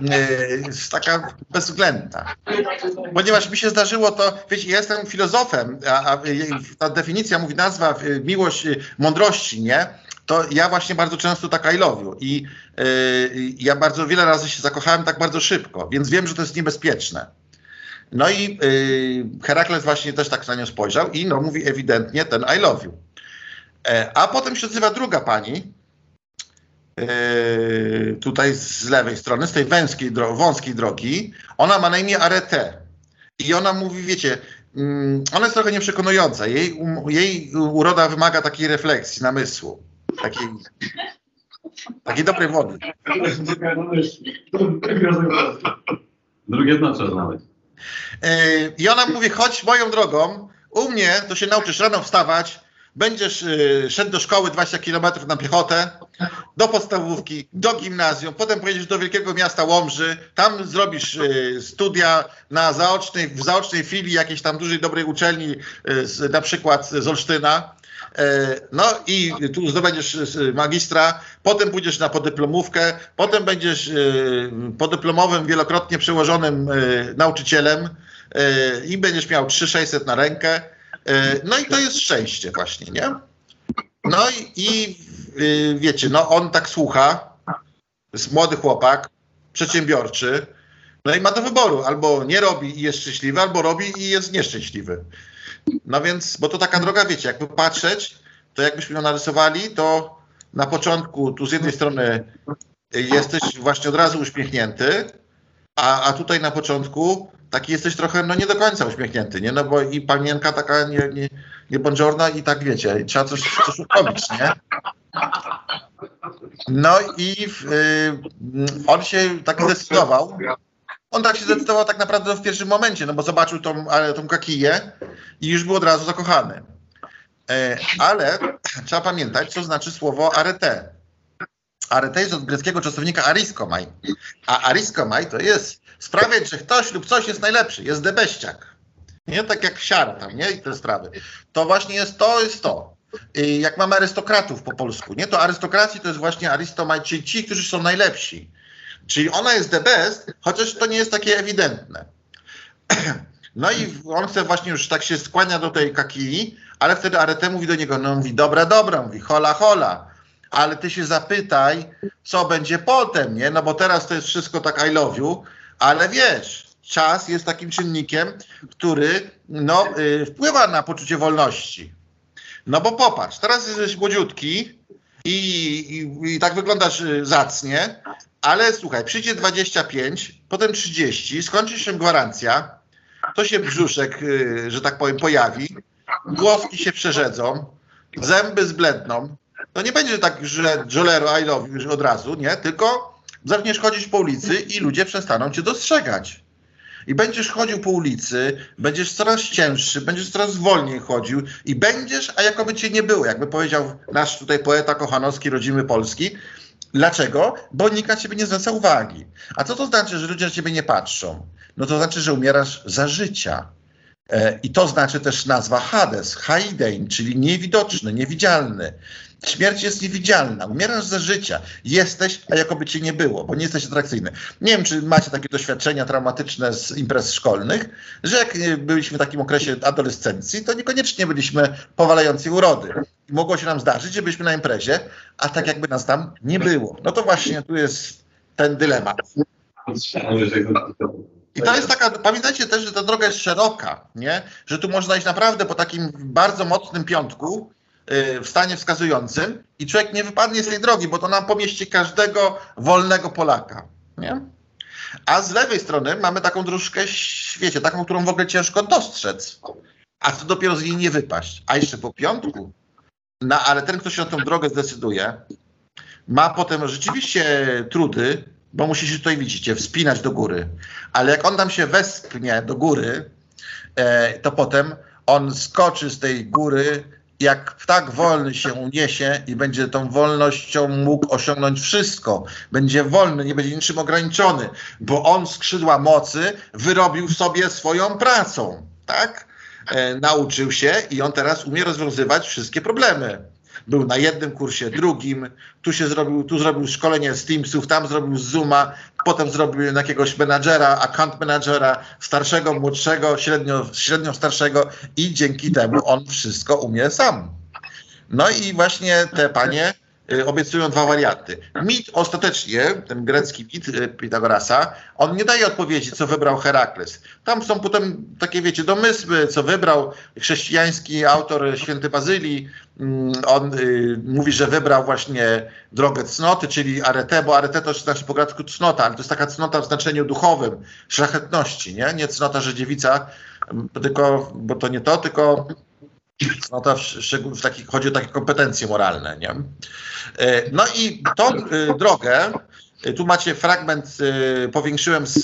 Nie? Jest taka bezwzględna. Ponieważ mi się zdarzyło to, wiecie, ja jestem filozofem, a, a ta definicja mówi nazwa y, miłość y, mądrości, nie? To ja właśnie bardzo często tak I love you. I yy, ja bardzo wiele razy się zakochałem tak bardzo szybko, więc wiem, że to jest niebezpieczne. No i yy, Herakles właśnie też tak na nią spojrzał i no mówi ewidentnie ten I love you. E, a potem się odzywa druga pani, yy, tutaj z lewej strony, z tej węskiej, dro wąskiej drogi. Ona ma na imię Arete. I ona mówi, wiecie, mm, ona jest trochę nieprzekonująca. Jej, um, jej uroda wymaga takiej refleksji, namysłu. Takiej, takiej dobrej wody.
Drugie znaczy nawet.
E, I ona mówi, chodź moją drogą, u mnie to się nauczysz rano wstawać, będziesz y, szedł do szkoły 20 km na piechotę, do podstawówki, do gimnazjum, potem pojedziesz do wielkiego miasta Łomży, tam zrobisz y, studia na zaocznej, w zaocznej filii jakiejś tam dużej, dobrej uczelni, y, z, na przykład z Olsztyna, E, no i tu zdobędziesz e, magistra, potem pójdziesz na podyplomówkę, potem będziesz e, podyplomowym, wielokrotnie przełożonym nauczycielem i będziesz miał 3600 na rękę. No i to jest szczęście właśnie, nie? No i, i wiecie, no on tak słucha, jest młody chłopak, przedsiębiorczy, no i ma do wyboru, albo nie robi i jest szczęśliwy, albo robi i jest nieszczęśliwy. No więc, bo to taka droga, wiecie, jakby patrzeć, to jakbyśmy ją narysowali, to na początku tu z jednej strony jesteś właśnie od razu uśmiechnięty, a, a tutaj na początku taki jesteś trochę, no nie do końca uśmiechnięty, nie? No bo i panienka taka nie, nie, nie i tak wiecie, trzeba coś, coś robić, nie? No i y, on się tak zdecydował, on tak się zdecydował tak naprawdę w pierwszym momencie, no bo zobaczył tą, tą kakiję i już był od razu zakochany. E, ale (clears throat) trzeba pamiętać, co znaczy słowo arete. Arete jest od greckiego czasownika ariskomai, a ariskomai to jest sprawiać, że ktoś lub coś jest najlepszy, jest debeściak. Nie tak jak siara tam, nie? I te sprawy. To właśnie jest to, jest to. I jak mamy arystokratów po polsku, nie? To arystokracji to jest właśnie arystomaj, czyli ci, którzy są najlepsi. Czyli ona jest the best, chociaż to nie jest takie ewidentne. (clears throat) No i on chce właśnie już tak się skłania do tej kakii, ale wtedy Arete mówi do niego, no mówi, dobra, dobra, mówi, hola, hola, ale ty się zapytaj, co będzie potem, nie? No bo teraz to jest wszystko tak I love you, ale wiesz, czas jest takim czynnikiem, który no, y, wpływa na poczucie wolności. No bo popatrz, teraz jesteś młodziutki i, i, i tak wyglądasz y, zacnie, ale słuchaj, przyjdzie 25, potem 30, skończy się gwarancja, to się brzuszek, y, że tak powiem, pojawi, głowki się przerzedzą, zęby zbledną. To nie będzie tak, że Jolero I love już od razu, nie? Tylko zaczniesz chodzić po ulicy i ludzie przestaną cię dostrzegać. I będziesz chodził po ulicy, będziesz coraz cięższy, będziesz coraz wolniej chodził i będziesz, a jakoby cię nie było, jakby powiedział nasz tutaj poeta kochanowski, rodzimy Polski. Dlaczego? Bo nikt na ciebie nie zwraca uwagi. A co to znaczy, że ludzie na ciebie nie patrzą? No to znaczy, że umierasz za życia. E, I to znaczy też nazwa Hades, Haidein, czyli niewidoczny, niewidzialny. Śmierć jest niewidzialna, umierasz za życia, jesteś, a jakoby cię nie było, bo nie jesteś atrakcyjny. Nie wiem, czy macie takie doświadczenia traumatyczne z imprez szkolnych, że jak e, byliśmy w takim okresie adolescencji, to niekoniecznie byliśmy powalający urody. Mogło się nam zdarzyć, że byliśmy na imprezie, a tak jakby nas tam nie było. No to właśnie tu jest ten dylemat. I to jest taka, pamiętajcie też, że ta droga jest szeroka, nie? Że tu można iść naprawdę po takim bardzo mocnym piątku, w stanie wskazującym i człowiek nie wypadnie z tej drogi, bo to nam pomieści każdego wolnego Polaka, nie? A z lewej strony mamy taką dróżkę świecie, taką, którą w ogóle ciężko dostrzec. A co dopiero z niej nie wypaść. A jeszcze po piątku, no ale ten, kto się na tą drogę zdecyduje, ma potem rzeczywiście trudy, bo musi się tutaj, widzicie, wspinać do góry. Ale jak on tam się wespnie do góry, e, to potem on skoczy z tej góry, jak tak wolny się uniesie i będzie tą wolnością mógł osiągnąć wszystko. Będzie wolny, nie będzie niczym ograniczony, bo on skrzydła mocy wyrobił sobie swoją pracą, tak? E, nauczył się i on teraz umie rozwiązywać wszystkie problemy był na jednym kursie, drugim, tu się zrobił, tu zrobił szkolenie z Teamsów, tam zrobił z Zooma, potem zrobił jakiegoś menadżera, account managera, starszego, młodszego, średnio, średnio starszego i dzięki temu on wszystko umie sam. No i właśnie te panie obiecują dwa warianty. Mit ostatecznie, ten grecki mit y, Pitagorasa, on nie daje odpowiedzi, co wybrał Herakles. Tam są potem takie, wiecie, domysły, co wybrał chrześcijański autor święty Bazylii. Mm, on y, mówi, że wybrał właśnie drogę cnoty, czyli arete, bo arete to znaczy po grecku cnota, ale to jest taka cnota w znaczeniu duchowym, szlachetności, nie? Nie cnota, że dziewica, tylko, bo to nie to, tylko no to w, w taki, chodzi o takie kompetencje moralne, nie? E, no i tą y, drogę, y, tu macie fragment, powiększyłem z,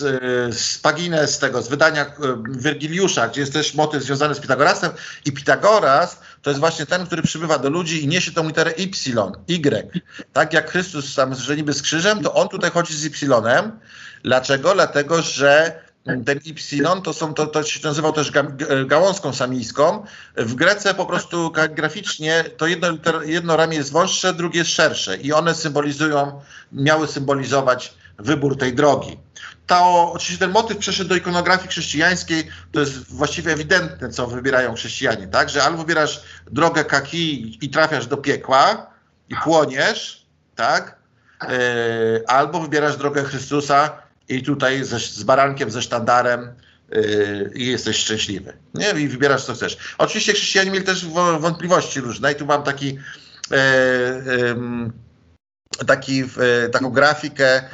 z paginę z tego, z wydania Wyrgiliusza, gdzie jest też motyw związany z Pitagorasem i Pitagoras to jest właśnie ten, który przybywa do ludzi i niesie tą literę Y, Y. Tak jak Chrystus sam że niby z krzyżem, to on tutaj chodzi z Y. Dlaczego? Dlatego, że ten Ypsilon to, są, to, to się nazywał też ga, gałązką samijską. W Grece po prostu graficznie to jedno, jedno ramię jest wąższe, drugie jest szersze i one symbolizują, miały symbolizować wybór tej drogi. To, oczywiście ten motyw przeszedł do ikonografii chrześcijańskiej, to jest właściwie ewidentne, co wybierają chrześcijanie, tak? Że albo wybierasz drogę kaki i trafiasz do piekła i płoniesz, tak? Yy, albo wybierasz drogę Chrystusa i tutaj ze, z barankiem, ze sztandarem yy, i jesteś szczęśliwy. Nie? I wybierasz co chcesz. Oczywiście chrześcijanie mieli też wątpliwości różne i tu mam taki yy, taki, taką grafikę, e,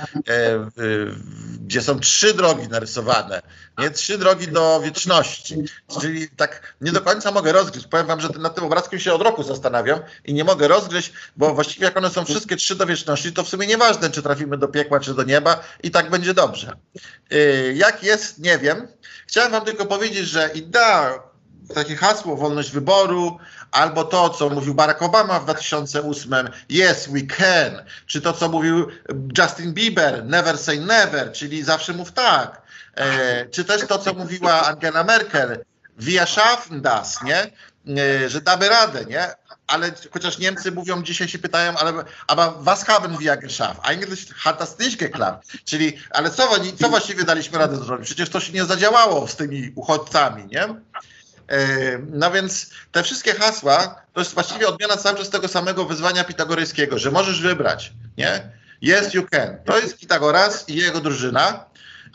gdzie są trzy drogi narysowane, nie? Trzy drogi do wieczności. Czyli tak nie do końca mogę rozgryźć. Powiem wam, że nad tym obrazkiem się od roku zastanawiam i nie mogę rozgryźć, bo właściwie jak one są wszystkie trzy do wieczności, to w sumie nieważne, czy trafimy do piekła, czy do nieba i tak będzie dobrze. E, jak jest, nie wiem. Chciałem wam tylko powiedzieć, że idea takie hasło wolność wyboru, albo to, co mówił Barack Obama w 2008, yes, we can, czy to, co mówił Justin Bieber, never say never, czyli zawsze mów tak, e, czy też to, co mówiła Angela Merkel, wir schaffen das, nie? E, że damy radę, nie? Ale chociaż Niemcy mówią, dzisiaj się pytają, ale aber was haben wir geschafft? Eigentlich hat das nicht geklappt. Czyli, ale co, co właściwie daliśmy radę zrobić? Przecież to się nie zadziałało z tymi uchodźcami, nie? E, no więc te wszystkie hasła to jest właściwie odmiana cały czas tego samego wyzwania pitagoryjskiego, że możesz wybrać, nie? Yes, you can. To jest Pitagoras i jego drużyna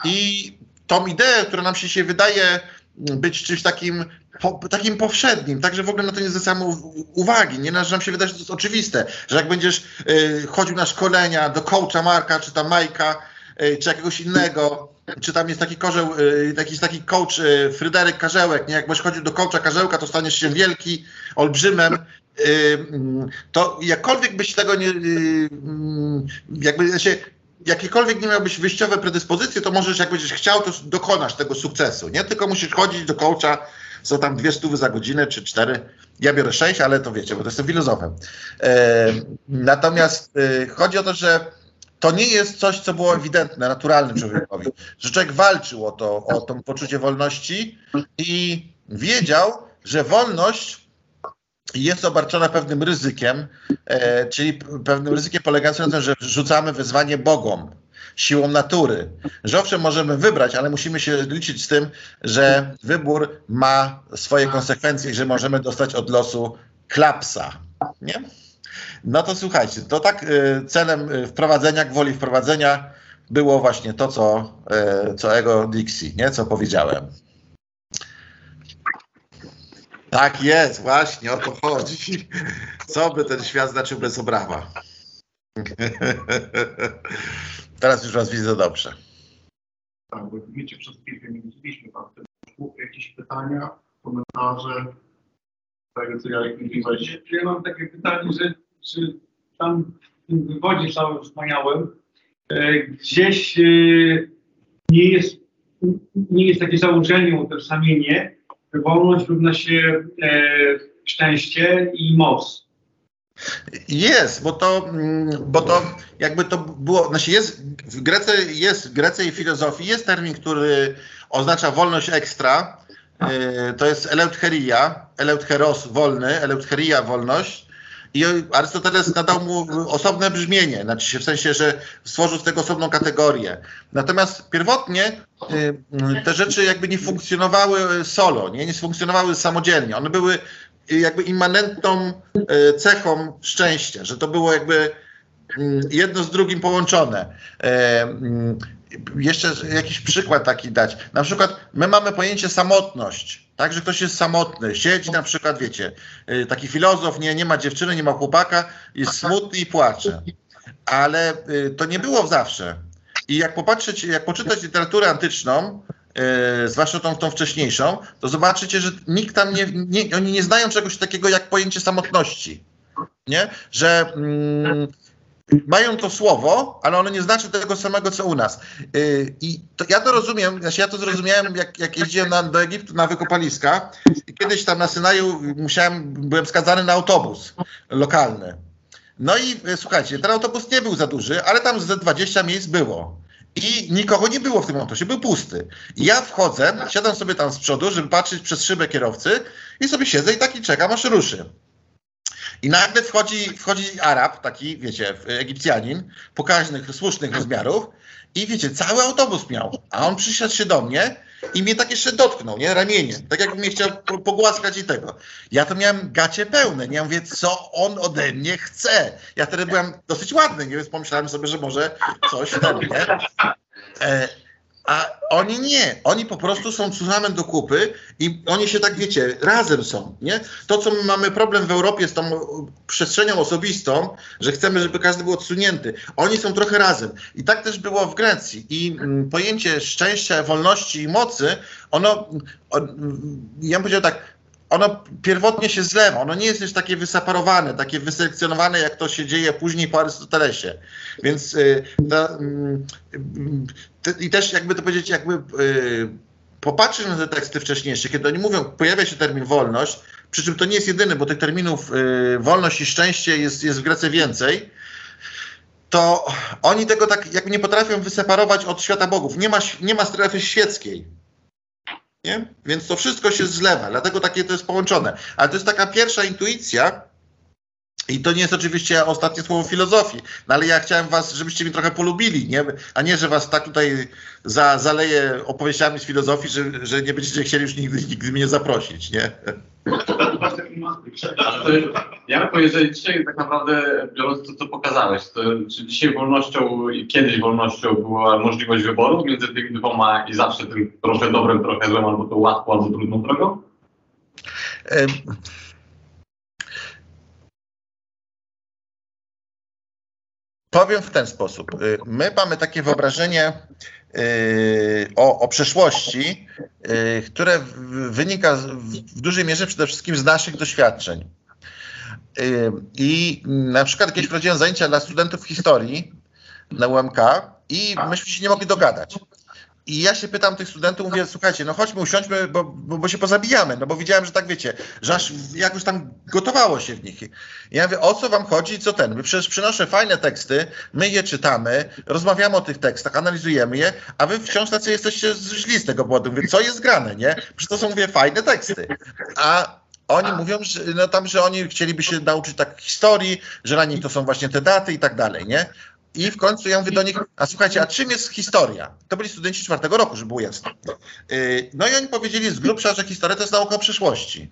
i tą ideę, która nam się, wydaje być czymś takim, po, takim powszednim, także w ogóle na to nie zwracamy uwagi, nie? Że nam się wydaje, że to jest oczywiste, że jak będziesz y, chodził na szkolenia do coacha Marka, czy tam Majka, y, czy jakiegoś innego, czy tam jest taki korzeł, y, jakiś taki coach y, Fryderyk Karzełek, nie? Jak będziesz chodził do coacha Karzełka, to staniesz się wielki, olbrzymem, y, to jakkolwiek byś tego nie, jakby się, jakiekolwiek nie miałbyś wyjściowe predyspozycje, to możesz, jak będziesz chciał, to dokonasz tego sukcesu, nie? Tylko musisz chodzić do coacha, są tam dwie stówy za godzinę, czy cztery. Ja biorę sześć, ale to wiecie, bo to jestem filozofem. E, natomiast e, chodzi o to, że to nie jest coś, co było ewidentne, naturalne człowiekowi. Że człowiek walczył o to, o to poczucie wolności i wiedział, że wolność jest obarczona pewnym ryzykiem, e, czyli pewnym ryzykiem polegającym na tym, że rzucamy wyzwanie Bogom, siłą natury. Że owszem, możemy wybrać, ale musimy się liczyć z tym, że wybór ma swoje konsekwencje i że możemy dostać od losu klapsa. Nie? No to słuchajcie, to tak y, celem y, wprowadzenia, gwoli wprowadzenia było właśnie to, co, y, co Ego Dixie, nie? co powiedziałem. Tak jest, właśnie o to chodzi. Co by ten świat znaczył bez obrawa? (laughs) Teraz już was widzę dobrze.
Tak, bo wiecie, przez chwilkę nie widzieliśmy Pan jakieś pytania, komentarze, tego co ja mówiłeś.
Ja mam takie pytanie, że czy tam w tym wywodzie całym wspaniałym e, gdzieś e, nie jest, nie jest takie założenie, utożsamienie, wolność równa się e, szczęście i moc.
Jest, bo to, mm, bo to jakby to było, znaczy jest, w Grece, jest, w Grece i filozofii jest termin, który oznacza wolność ekstra, to jest eleutcheria, eleutcheros wolny, eleutcheria wolność, i Arystoteles nadał mu osobne brzmienie, znaczy w sensie, że stworzył z tego osobną kategorię. Natomiast pierwotnie y, te rzeczy jakby nie funkcjonowały solo, nie, nie funkcjonowały samodzielnie. One były jakby immanentną y, cechą szczęścia, że to było jakby mm, jedno z drugim połączone. Jeszcze jakiś przykład taki dać. Na przykład my mamy pojęcie samotność, tak, że ktoś jest samotny, siedzi na przykład, wiecie, y, taki filozof, nie, nie ma dziewczyny, nie ma chłopaka, jest smutny i płacze. Ale y, to nie było zawsze. I jak popatrzeć, jak poczytać literaturę antyczną, yy, zwłaszcza tą, tą wcześniejszą, to zobaczycie, że nikt tam nie, nie, oni nie znają czegoś takiego jak pojęcie samotności. Nie? Że mm, mają to słowo, ale ono nie znaczy tego samego, co u nas. Yy, I to, ja to rozumiem, znaczy ja to zrozumiałem, jak, jak jeździłem na, do Egiptu na wykopaliska kiedyś tam na Synaju musiałem, byłem skazany na autobus lokalny. No i yy, słuchajcie, ten autobus nie był za duży, ale tam ze 20 miejsc było. I nikogo nie było w tym autobusie, był pusty. I ja wchodzę, siadam sobie tam z przodu, żeby patrzeć przez szybę kierowcy i sobie siedzę i taki czekam, aż ruszy. I nagle wchodzi, wchodzi Arab, taki, wiecie, Egipcjanin, pokaźnych, słusznych rozmiarów i wiecie, cały autobus miał, a on przyszedł się do mnie i mnie tak jeszcze dotknął, nie, ramieniem, tak jakby mnie chciał pogłaskać i tego. Ja to miałem gacie pełne, nie, ja mówię, co on ode mnie chce. Ja wtedy byłem dosyć ładny, nie, więc pomyślałem sobie, że może coś ten, nie. E, a oni nie. Oni po prostu są tsunami do kupy i oni się tak, wiecie, razem są, nie? To, co my mamy problem w Europie z tą przestrzenią osobistą, że chcemy, żeby każdy był odsunięty. Oni są trochę razem. I tak też było w Grecji. I mm, pojęcie szczęścia, wolności i mocy, ono, on, ja bym powiedział tak, ono pierwotnie się zlewa, ono nie jest już takie wyseparowane, takie wyselekcjonowane, jak to się dzieje później po Arystotelesie. Więc y, ta, y, y, i też jakby to powiedzieć, jakby y, na te teksty wcześniejsze, kiedy oni mówią, pojawia się termin wolność, przy czym to nie jest jedyny, bo tych terminów y, wolność i szczęście jest, jest w Grece więcej, to oni tego tak jakby nie potrafią wyseparować od świata bogów. Nie ma, nie ma strefy świeckiej. Nie? Więc to wszystko się zlewa, dlatego takie to jest połączone. Ale to jest taka pierwsza intuicja, i to nie jest oczywiście ostatnie słowo filozofii, no ale ja chciałem was, żebyście mnie trochę polubili, nie? a nie, że was tak tutaj za, zaleję opowieściami z filozofii, że, że nie będziecie chcieli już nigdy, nigdy mnie zaprosić, nie?
Jarko, jeżeli dzisiaj tak naprawdę, biorąc to, co pokazałeś, to czy dzisiaj wolnością i kiedyś wolnością była możliwość wyboru między tymi dwoma i zawsze tym trochę dobrym, trochę złym, albo to łatwą, albo trudną drogą?
Em, Powiem w ten sposób. Y, My mamy takie wyobrażenie o, o przeszłości, y, które wynika w dużej mierze przede wszystkim z naszych doświadczeń. Y, I na przykład kiedyś prowadziłem zajęcia dla studentów historii na UMK i myśmy się nie mogli dogadać. I ja się pytam tych studentów, mówię, słuchajcie, no chodźmy, usiądźmy, bo, bo, bo się pozabijamy, no bo widziałem, że tak wiecie, że aż jak już tam gotowało się w nich. I ja mówię, o co wam chodzi co ten? Mówię, przecież przynoszę fajne teksty, my je czytamy, rozmawiamy o tych tekstach, analizujemy je, a wy wciąż tacy jesteście źli z tego powodu. Mówię, co jest grane, nie? Przecież to są, mówię, fajne teksty. A oni mówią, że, no tam, że oni chcieliby się nauczyć tak historii, że na nich to są właśnie te daty i tak dalej, nie? I w końcu ja mówię do nich, a słuchajcie, a czym jest historia? To byli studenci czwartego roku, że było jasne. Yy, No i oni powiedzieli z grubsza, że historia to jest nauka o przeszłości.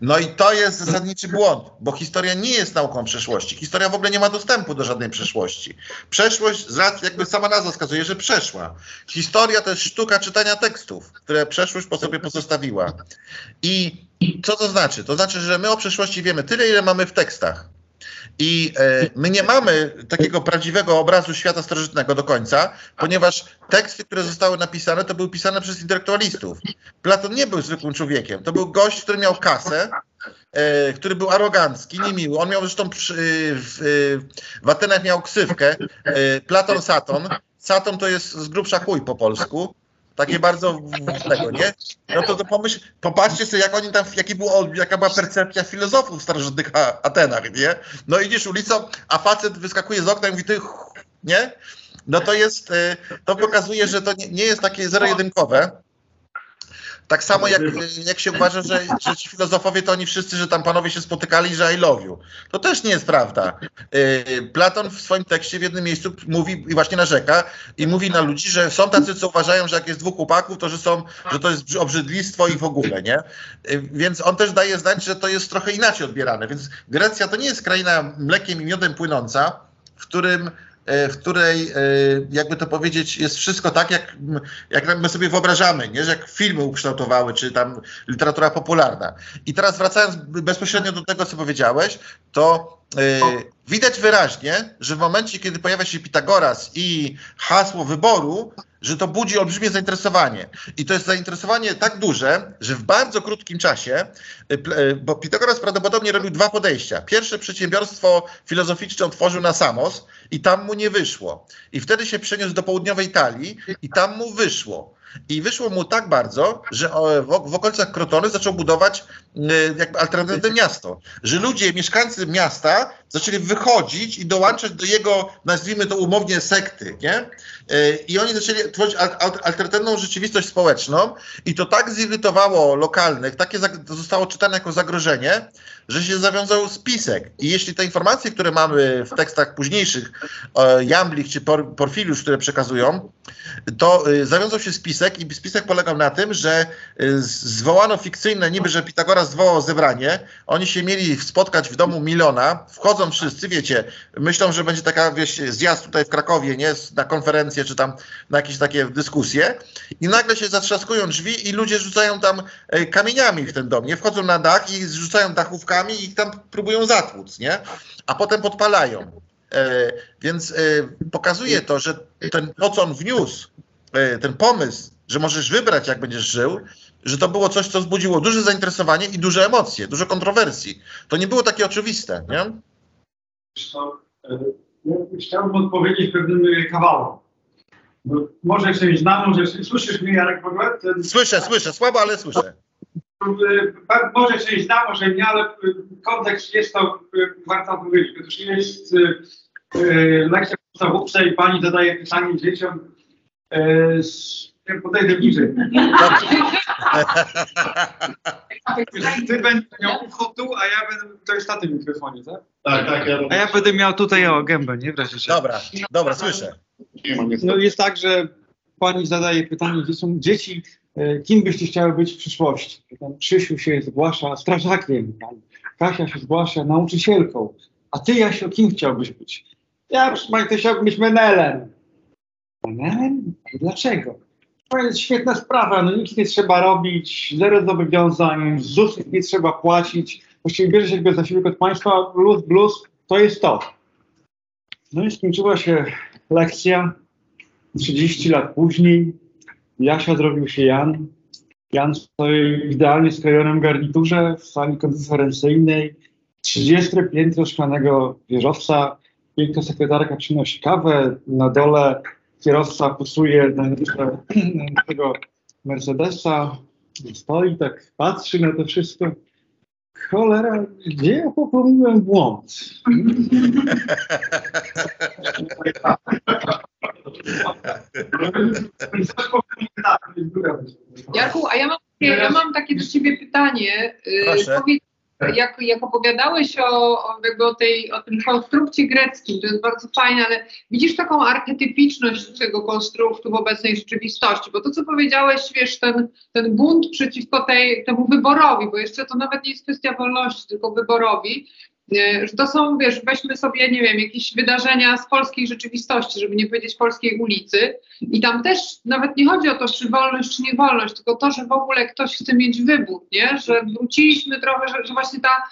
No i to jest zasadniczy błąd, bo historia nie jest nauką przeszłości. Historia w ogóle nie ma dostępu do żadnej przeszłości. Przeszłość, jakby sama nazwa wskazuje, że przeszła. Historia to jest sztuka czytania tekstów, które przeszłość po sobie pozostawiła. I co to znaczy? To znaczy, że my o przeszłości wiemy tyle, ile mamy w tekstach. I e, my nie mamy takiego prawdziwego obrazu świata starożytnego do końca, ponieważ teksty, które zostały napisane, to były pisane przez intelektualistów. Platon nie był zwykłym człowiekiem. To był gość, który miał kasę, e, który był arogancki, niemiły. On miał zresztą przy, w, w Atenach miał ksywkę e, Platon Saton. Saton to jest z grubsza chuj po polsku. Takie bardzo tego, nie? No to, to pomyśl, popatrzcie sobie, jak oni tam, jaki był, jaka była percepcja filozofów w starożytnych Atenach, nie? No idziesz ulicą, a facet wyskakuje z okna i mówi, ty, nie? No to jest, y, to pokazuje, że to nie, nie jest takie zero-jedynkowe. Tak samo jak, jak się uważa, że, że ci filozofowie to oni wszyscy, że tam panowie się spotykali, że I love you. To też nie jest prawda. Yy, Platon w swoim tekście w jednym miejscu mówi i właśnie narzeka i mówi na ludzi, że są tacy, co uważają, że jak jest dwóch chłopaków, to że są, że to jest obrzydlistwo i w ogóle, nie? Yy, Więc on też daje znać, że to jest trochę inaczej odbierane. Więc Grecja to nie jest kraina mlekiem i miodem płynąca, w którym e, w której, e, jakby to powiedzieć, jest wszystko tak, jak, jak my sobie wyobrażamy, nie? że jak filmy ukształtowały, czy tam literatura popularna. I teraz wracając bezpośrednio do tego, co powiedziałeś, to e, widać wyraźnie, że w momencie, kiedy pojawia się Pitagoras i hasło wyboru, że to budzi olbrzymie zainteresowanie. I to jest zainteresowanie tak duże, że w bardzo krótkim czasie, y, y, bo Pitagoras prawdopodobnie robił dwa podejścia. Pierwsze przedsiębiorstwo filozoficzne otworzył na Samos i tam mu nie wyszło. I wtedy się przeniósł do południowej Italii i tam mu wyszło. I wyszło mu tak bardzo, że o, w, w okolicach Krotony zaczął budować y, jakby alternatywne miasto. Że ludzie, mieszkańcy miasta zaczęli wychodzić i dołączać do jego, nazwijmy to umownie, sekty, nie? Y, I oni zaczęli tworzyć al, al, alternatywną rzeczywistość społeczną i to tak zirytowało lokalnych, takie zostało czytane jako zagrożenie, że się zawiązał spisek. I jeśli te informacje, które mamy w tekstach późniejszych, e, Jamblich czy Por, Porfiriusz, które przekazują, to y, zawiązał się spisek i spisek polegał na tym, że zwołano fikcyjne, niby, że Pitagoras zwołał zebranie, oni się mieli spotkać w domu Milona, wchodzą wszyscy, wiecie, myślą, że będzie taka, wiesz, zjazd tutaj w Krakowie, nie, na konferencję, czy tam na jakieś takie dyskusje i nagle się zatrzaskują drzwi i ludzie rzucają tam e, kamieniami w ten dom, nie, wchodzą na dach i rzucają dachówkami i tam próbują zatłuc, nie, a potem podpalają. E, więc e, pokazuje to, że ten, to, co on wniósł, e, ten pomysł, że możesz wybrać, jak będziesz żył, że to było coś, co wzbudziło duże zainteresowanie i duże emocje, dużo kontrowersji. To nie było takie oczywiste, nie?
E, ja chciałbym odpowiedzieć pewnym e, kawałom. Bo może ktoś zna, może ktoś, słyszysz mnie Jarek w ogóle? Ten,
Słyszę, słyszę, słabo, ale słyszę.
y, może ktoś zna, może nie, ale kontekst jest to warto powiedzieć. Otóż jest lekcja podstawówce i pani zadaje pytanie dzieciom ja podejdę bliżej. (laughs) (laughs) (laughs) Ty będziesz miał ucho tu, a ja będę, to jest na tym mikrofonie, tak?
Tak, tak, ja
A ja będę miał tutaj o gębę, nie w razie czego.
Dobra, dobra, słyszę.
No jest tak, że pani zadaje pytanie dzieciom, dzieci, e, kim byście chciały być w przyszłości? Tam Krzysiu się zgłasza strażakiem, tam Kasia się zgłasza nauczycielką, a ty, Jasio, kim chciałbyś być? Ja, proszę pani, to chciałbym być menelem. Menelem? Dlaczego? To jest świetna sprawa, no nic nie trzeba robić, zero zobowiązań, ZUS nie trzeba płacić, właściwie bierze się jakby zasiłek od państwa, plus, plus, to jest to. No i skończyła się lekcja, 30 lat później Jasia zrobił się Jan. Jan stoi w idealnie skrojonym garniturze w sali konferencyjnej. 30 piętro szklanego wieżowca. Piękna sekretarka przynosi kawę. Na dole kierowca pusuje na na (clears throat) tego Mercedesa. Stoi tak, patrzy na to wszystko. Cholera, gdzie ja popełniłem błąd?
Jarku, a ja mam, ja mam takie do ciebie pytanie. Y,
Proszę.
Powiedz, jak, jak opowiadałeś o, jakby o, tej, o tym konstrukcie greckim, to jest bardzo fajne, ale widzisz taką archetypiczność tego konstruktu w obecnej rzeczywistości, bo to, co powiedziałeś, wiesz, ten, ten bunt przeciwko tej, temu wyborowi, bo jeszcze to nawet nie jest kwestia wolności, tylko wyborowi, że to są, wiesz, weźmy sobie, nie wiem, jakieś wydarzenia z polskiej rzeczywistości, żeby nie powiedzieć polskiej ulicy, i tam też nawet nie chodzi o to, czy wolność, czy niewolność, tylko to, że w ogóle ktoś chce mieć wybór, nie? Że wróciliśmy trochę, że, że właśnie ta,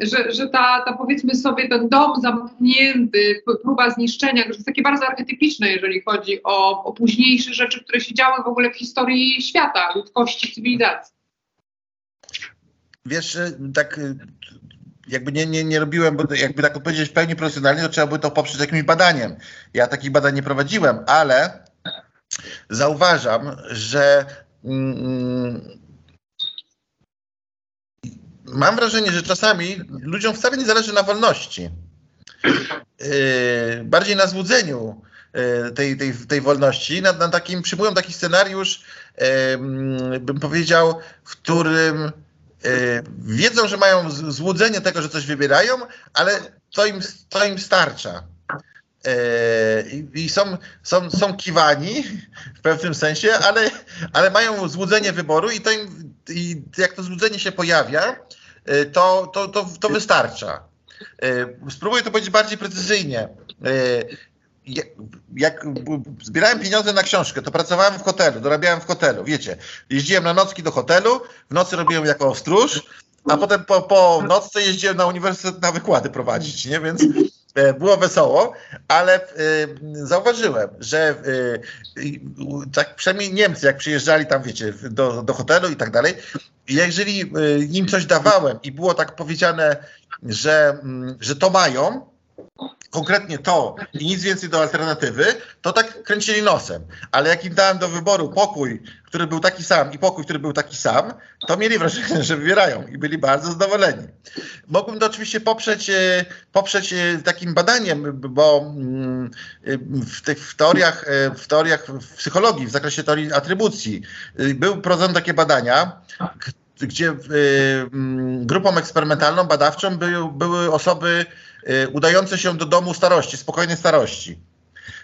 że, że ta, ta powiedzmy sobie ten dom zamknięty, próba zniszczenia, to jest takie bardzo archetypiczne, jeżeli chodzi o, o późniejsze rzeczy, które się działy w ogóle w historii świata, ludzkości, cywilizacji.
Wiesz, y, tak y, jakby nie, nie, nie robiłem, bo jakby tak odpowiedzieć w pełni profesjonalnie, to trzeba by to poprzeć jakimś badaniem. Ja takich badań nie prowadziłem, ale zauważam, że mm, mam wrażenie, że czasami ludziom wcale nie zależy na wolności. Yy, bardziej na złudzeniu yy, tej, tej, tej wolności, na, na takim, przyjmują taki scenariusz, yy, bym powiedział, w którym wiedzą, że mają złudzenie tego, że coś wybierają, ale to im, to im starcza. Yy, I są, są, są kiwani w pewnym sensie, ale, ale mają złudzenie wyboru i, to im, i jak to złudzenie się pojawia, yy, to, to, to, to wystarcza. Spróbuję to powiedzieć bardziej precyzyjnie. Ja- Jak zbierałem pieniądze na książkę, to pracowałem w hotelu, dorabiałem w hotelu, wiecie. Jeździłem na nocki do hotelu, w nocy robiłem jako stróż, a potem po, po nocce jeździłem na uniwersytet na wykłady prowadzić, nie? Więc e, było wesoło, ale e, zauważyłem, że e, tak przynajmniej Niemcy, jak przyjeżdżali tam, wiecie, do, do hotelu i tak dalej, jeżeli im coś dawałem i było tak powiedziane, że, mm, że to mają, konkretnie to i nic więcej do alternatywy, to tak kręcili nosem. Ale jak im dałem do wyboru pokój, który był taki sam i pokój, który był taki sam, to mieli wrażenie, że wybierają i byli bardzo zadowoleni. Mógłbym to oczywiście poprzeć, e, poprzeć e, takim badaniem, bo mm, w tych w teoriach, e, w teoriach w psychologii, w zakresie teorii atrybucji, był prowadzone takie badania, gdzie grupą eksperymentalną, badawczą były, były osoby udające się do domu starości, spokojnej starości.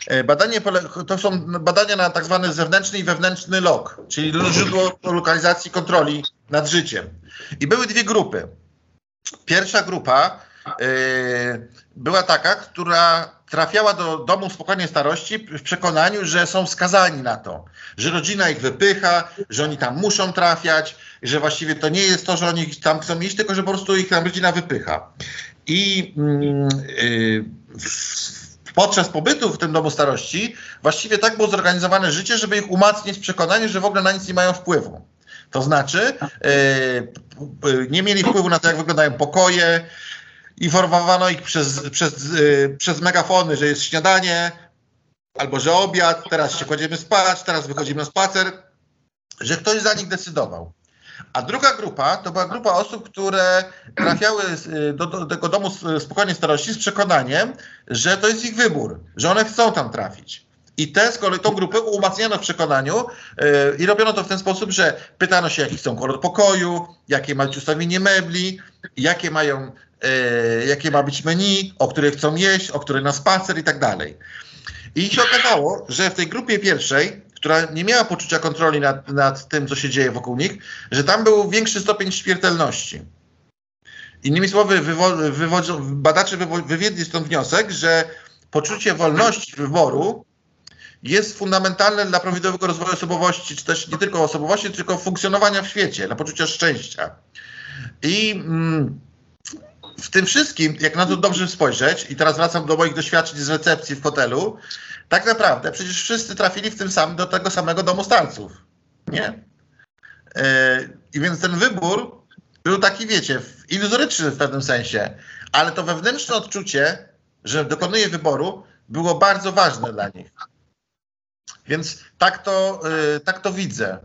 E, Badanie, to są badania na tak zwany zewnętrzny i wewnętrzny log, czyli źródło lokalizacji kontroli nad życiem. I były dwie grupy. Pierwsza grupa e, była taka, która trafiała do domu spokojnej starości w przekonaniu, że są skazani na to, że rodzina ich wypycha, że oni tam muszą trafiać, że właściwie to nie jest to, że oni tam chcą iść, tylko że po prostu ich tam rodzina wypycha. I mm, y, w- podczas pobytu w tym domu starości właściwie tak było zorganizowane życie, żeby ich umacnić w przekonaniu, że w ogóle na nic nie mają wpływu. To znaczy, y, p- nie mieli wpływu na to, jak wyglądają pokoje, informowano ich przez, przez, y, przez megafony, że jest śniadanie, albo że obiad, teraz się kładziemy spać, teraz wychodzimy na spacer, że ktoś za nich decydował. A druga grupa to była grupa osób, które trafiały z- do, do tego domu s- spokojnej starości z przekonaniem, że to jest ich wybór, że one chcą tam trafić. I tę z kolei tą grupę umacniano w przekonaniu yy, i robiono to w ten sposób, że pytano się, jaki chcą kolor pokoju, jakie ma być ustawienie mebli, jakie mają, yy, jakie ma być menu, o której chcą jeść, o której na spacer i tak dalej. I się okazało, że w tej grupie pierwszej, która nie miała poczucia kontroli nad, nad tym, co się dzieje wokół nich, że tam był większy stopień śmiertelności. Innymi słowy, wywo- wywodzą- badacze wywo- wywiedli stąd wniosek, że poczucie wolności wyboru jest fundamentalne dla prawidłowego rozwoju osobowości, czy też nie tylko osobowości, tylko funkcjonowania w świecie, dla poczucia szczęścia. I mm, w tym wszystkim, jak na to dobrze spojrzeć, i teraz wracam do moich doświadczeń z recepcji w hotelu, tak naprawdę przecież wszyscy trafili w tym samym, do tego samego domu starców. Nie? E, I więc ten wybór był taki, wiecie, iluzoryczny w pewnym sensie, ale to wewnętrzne odczucie, że dokonuje wyboru, było bardzo ważne dla nich. Więc tak to, e, tak to widzę.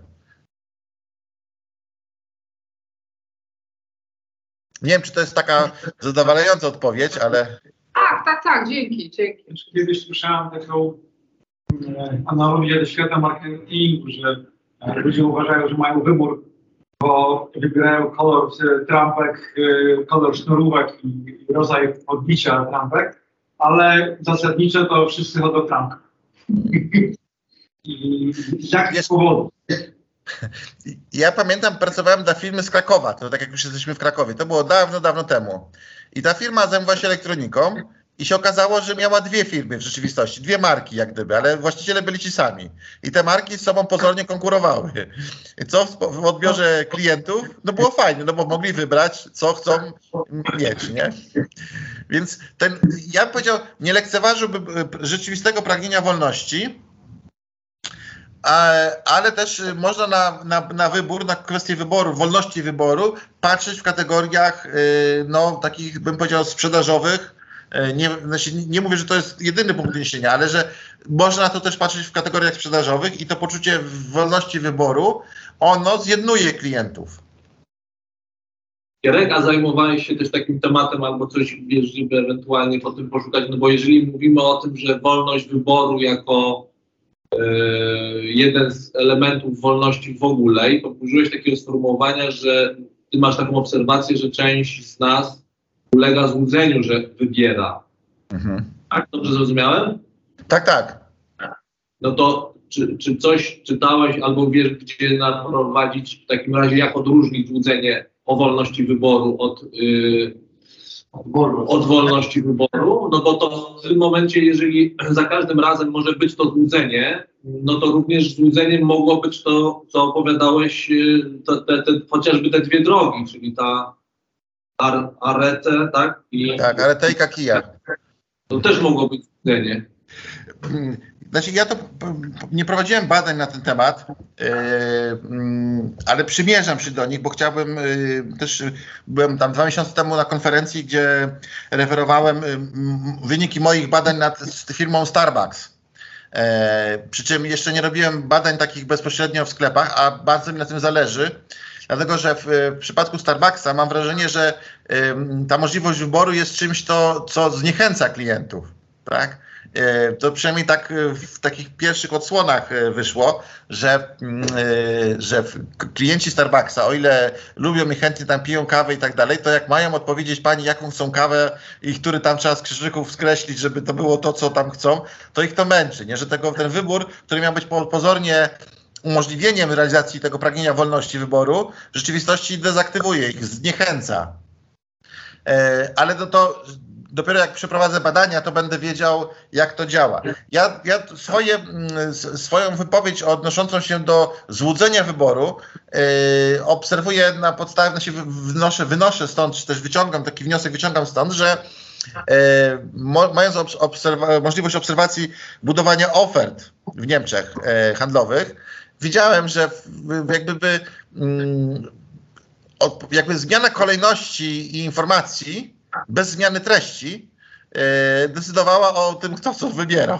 Nie wiem, czy to jest taka zadowalająca odpowiedź, ale
Tak, tak, tak, dzięki, dzięki.
Kiedyś słyszałem taką e, analogię do świata marketingu, że e, ludzie uważają, że mają wybór, bo wybierają kolor e, trampek, e, kolor sznurówek i rodzaj odbicia trampek, ale zasadniczo to wszyscy chodzą w trampkach. I z jakich powodów?
Ja pamiętam, pracowałem dla firmy z Krakowa, to tak jak już jesteśmy w Krakowie, to było dawno, dawno temu. I ta firma zajmowała się elektroniką i się okazało, że miała dwie firmy w rzeczywistości, dwie marki jak gdyby, ale właściciele byli ci sami. I te marki z sobą pozornie konkurowały. Co w, odbiorze klientów? No było fajnie, no bo mogli wybrać, co chcą mieć, nie? Więc ten, ja bym powiedział, nie lekceważyłbym y, rzeczywistego pragnienia wolności, E, ale też y, można na, na, na wybór, na kwestię wyboru, wolności wyboru patrzeć w kategoriach y, no, takich, bym powiedział, sprzedażowych. Y, Nie, znaczy, nie- mówię, że to jest jedyny punkt wyniesienia, ale że można na to też patrzeć w kategoriach sprzedażowych i to poczucie wolności wyboru, ono zjednuje klientów.
Jarek, a zajmowałeś się też takim tematem albo coś wiesz, żeby ewentualnie po tym poszukać, no bo jeżeli mówimy o tym, że wolność wyboru jako jeden z elementów wolności w ogóle i użyłeś takiego sformułowania, że ty masz taką obserwację, że część z nas ulega złudzeniu, że wybiera. Tak? Dobrze zrozumiałem?
Tak, tak.
No to czy, czy coś czytałeś albo wiesz, gdzie naprowadzić w takim razie, jak odróżnić złudzenie o wolności wyboru od, yy, od wolności wyboru? No bo to w tym momencie, jeżeli za każdym razem może być to złudzenie, no to również złudzeniem mogło być to, co opowiadałeś, yy, to, te, te, chociażby te dwie drogi, czyli ta ar, arete, tak? I
Tak, ale tejka kija.
to też mogło być złudzenie.
Znaczy, ja to nie prowadziłem badań na ten temat, yy, mm, ale przymierzam się do nich, bo chciałbym yy, też, byłem tam dwa miesiące temu na konferencji, gdzie referowałem m, wyniki moich badań nad z firmą Starbucks. E, przy czym jeszcze nie robiłem badań takich bezpośrednio w sklepach, a bardzo mi na tym zależy. Dlatego, że w, w przypadku Starbucksa mam wrażenie, że ym, ta możliwość wyboru jest czymś, to, co zniechęca klientów. Tak? E, To przynajmniej tak e, w takich pierwszych odsłonach e, wyszło, że, mm, że klienci Starbucksa, o ile lubią i chętnie tam piją kawę i tak dalej, to jak mają odpowiedzieć pani, jaką chcą kawę i który tam trzeba z krzyżyków skreślić, żeby to było to, co tam chcą, to ich to męczy, nie? że tego, ten wybór, który miał być po, pozornie umożliwieniem realizacji tego pragnienia wolności wyboru, w rzeczywistości dezaktywuje ich, zniechęca. Ale to, to dopiero jak przeprowadzę badania, to będę wiedział, jak to działa. Ja, ja swoje, mm, swoją wypowiedź odnoszącą się do złudzenia wyboru e, obserwuję na podstawie, znaczy wy- wynoszę, stąd, czy też wyciągam taki wniosek, wyciągam stąd, że mo, mając obs- obserwa- możliwość obserwacji budowania ofert w Niemczech e, handlowych, widziałem, że w, jakby by, mm, jakby zmiana kolejności i informacji bez zmiany treści e, decydowała o tym, kto co wybierał.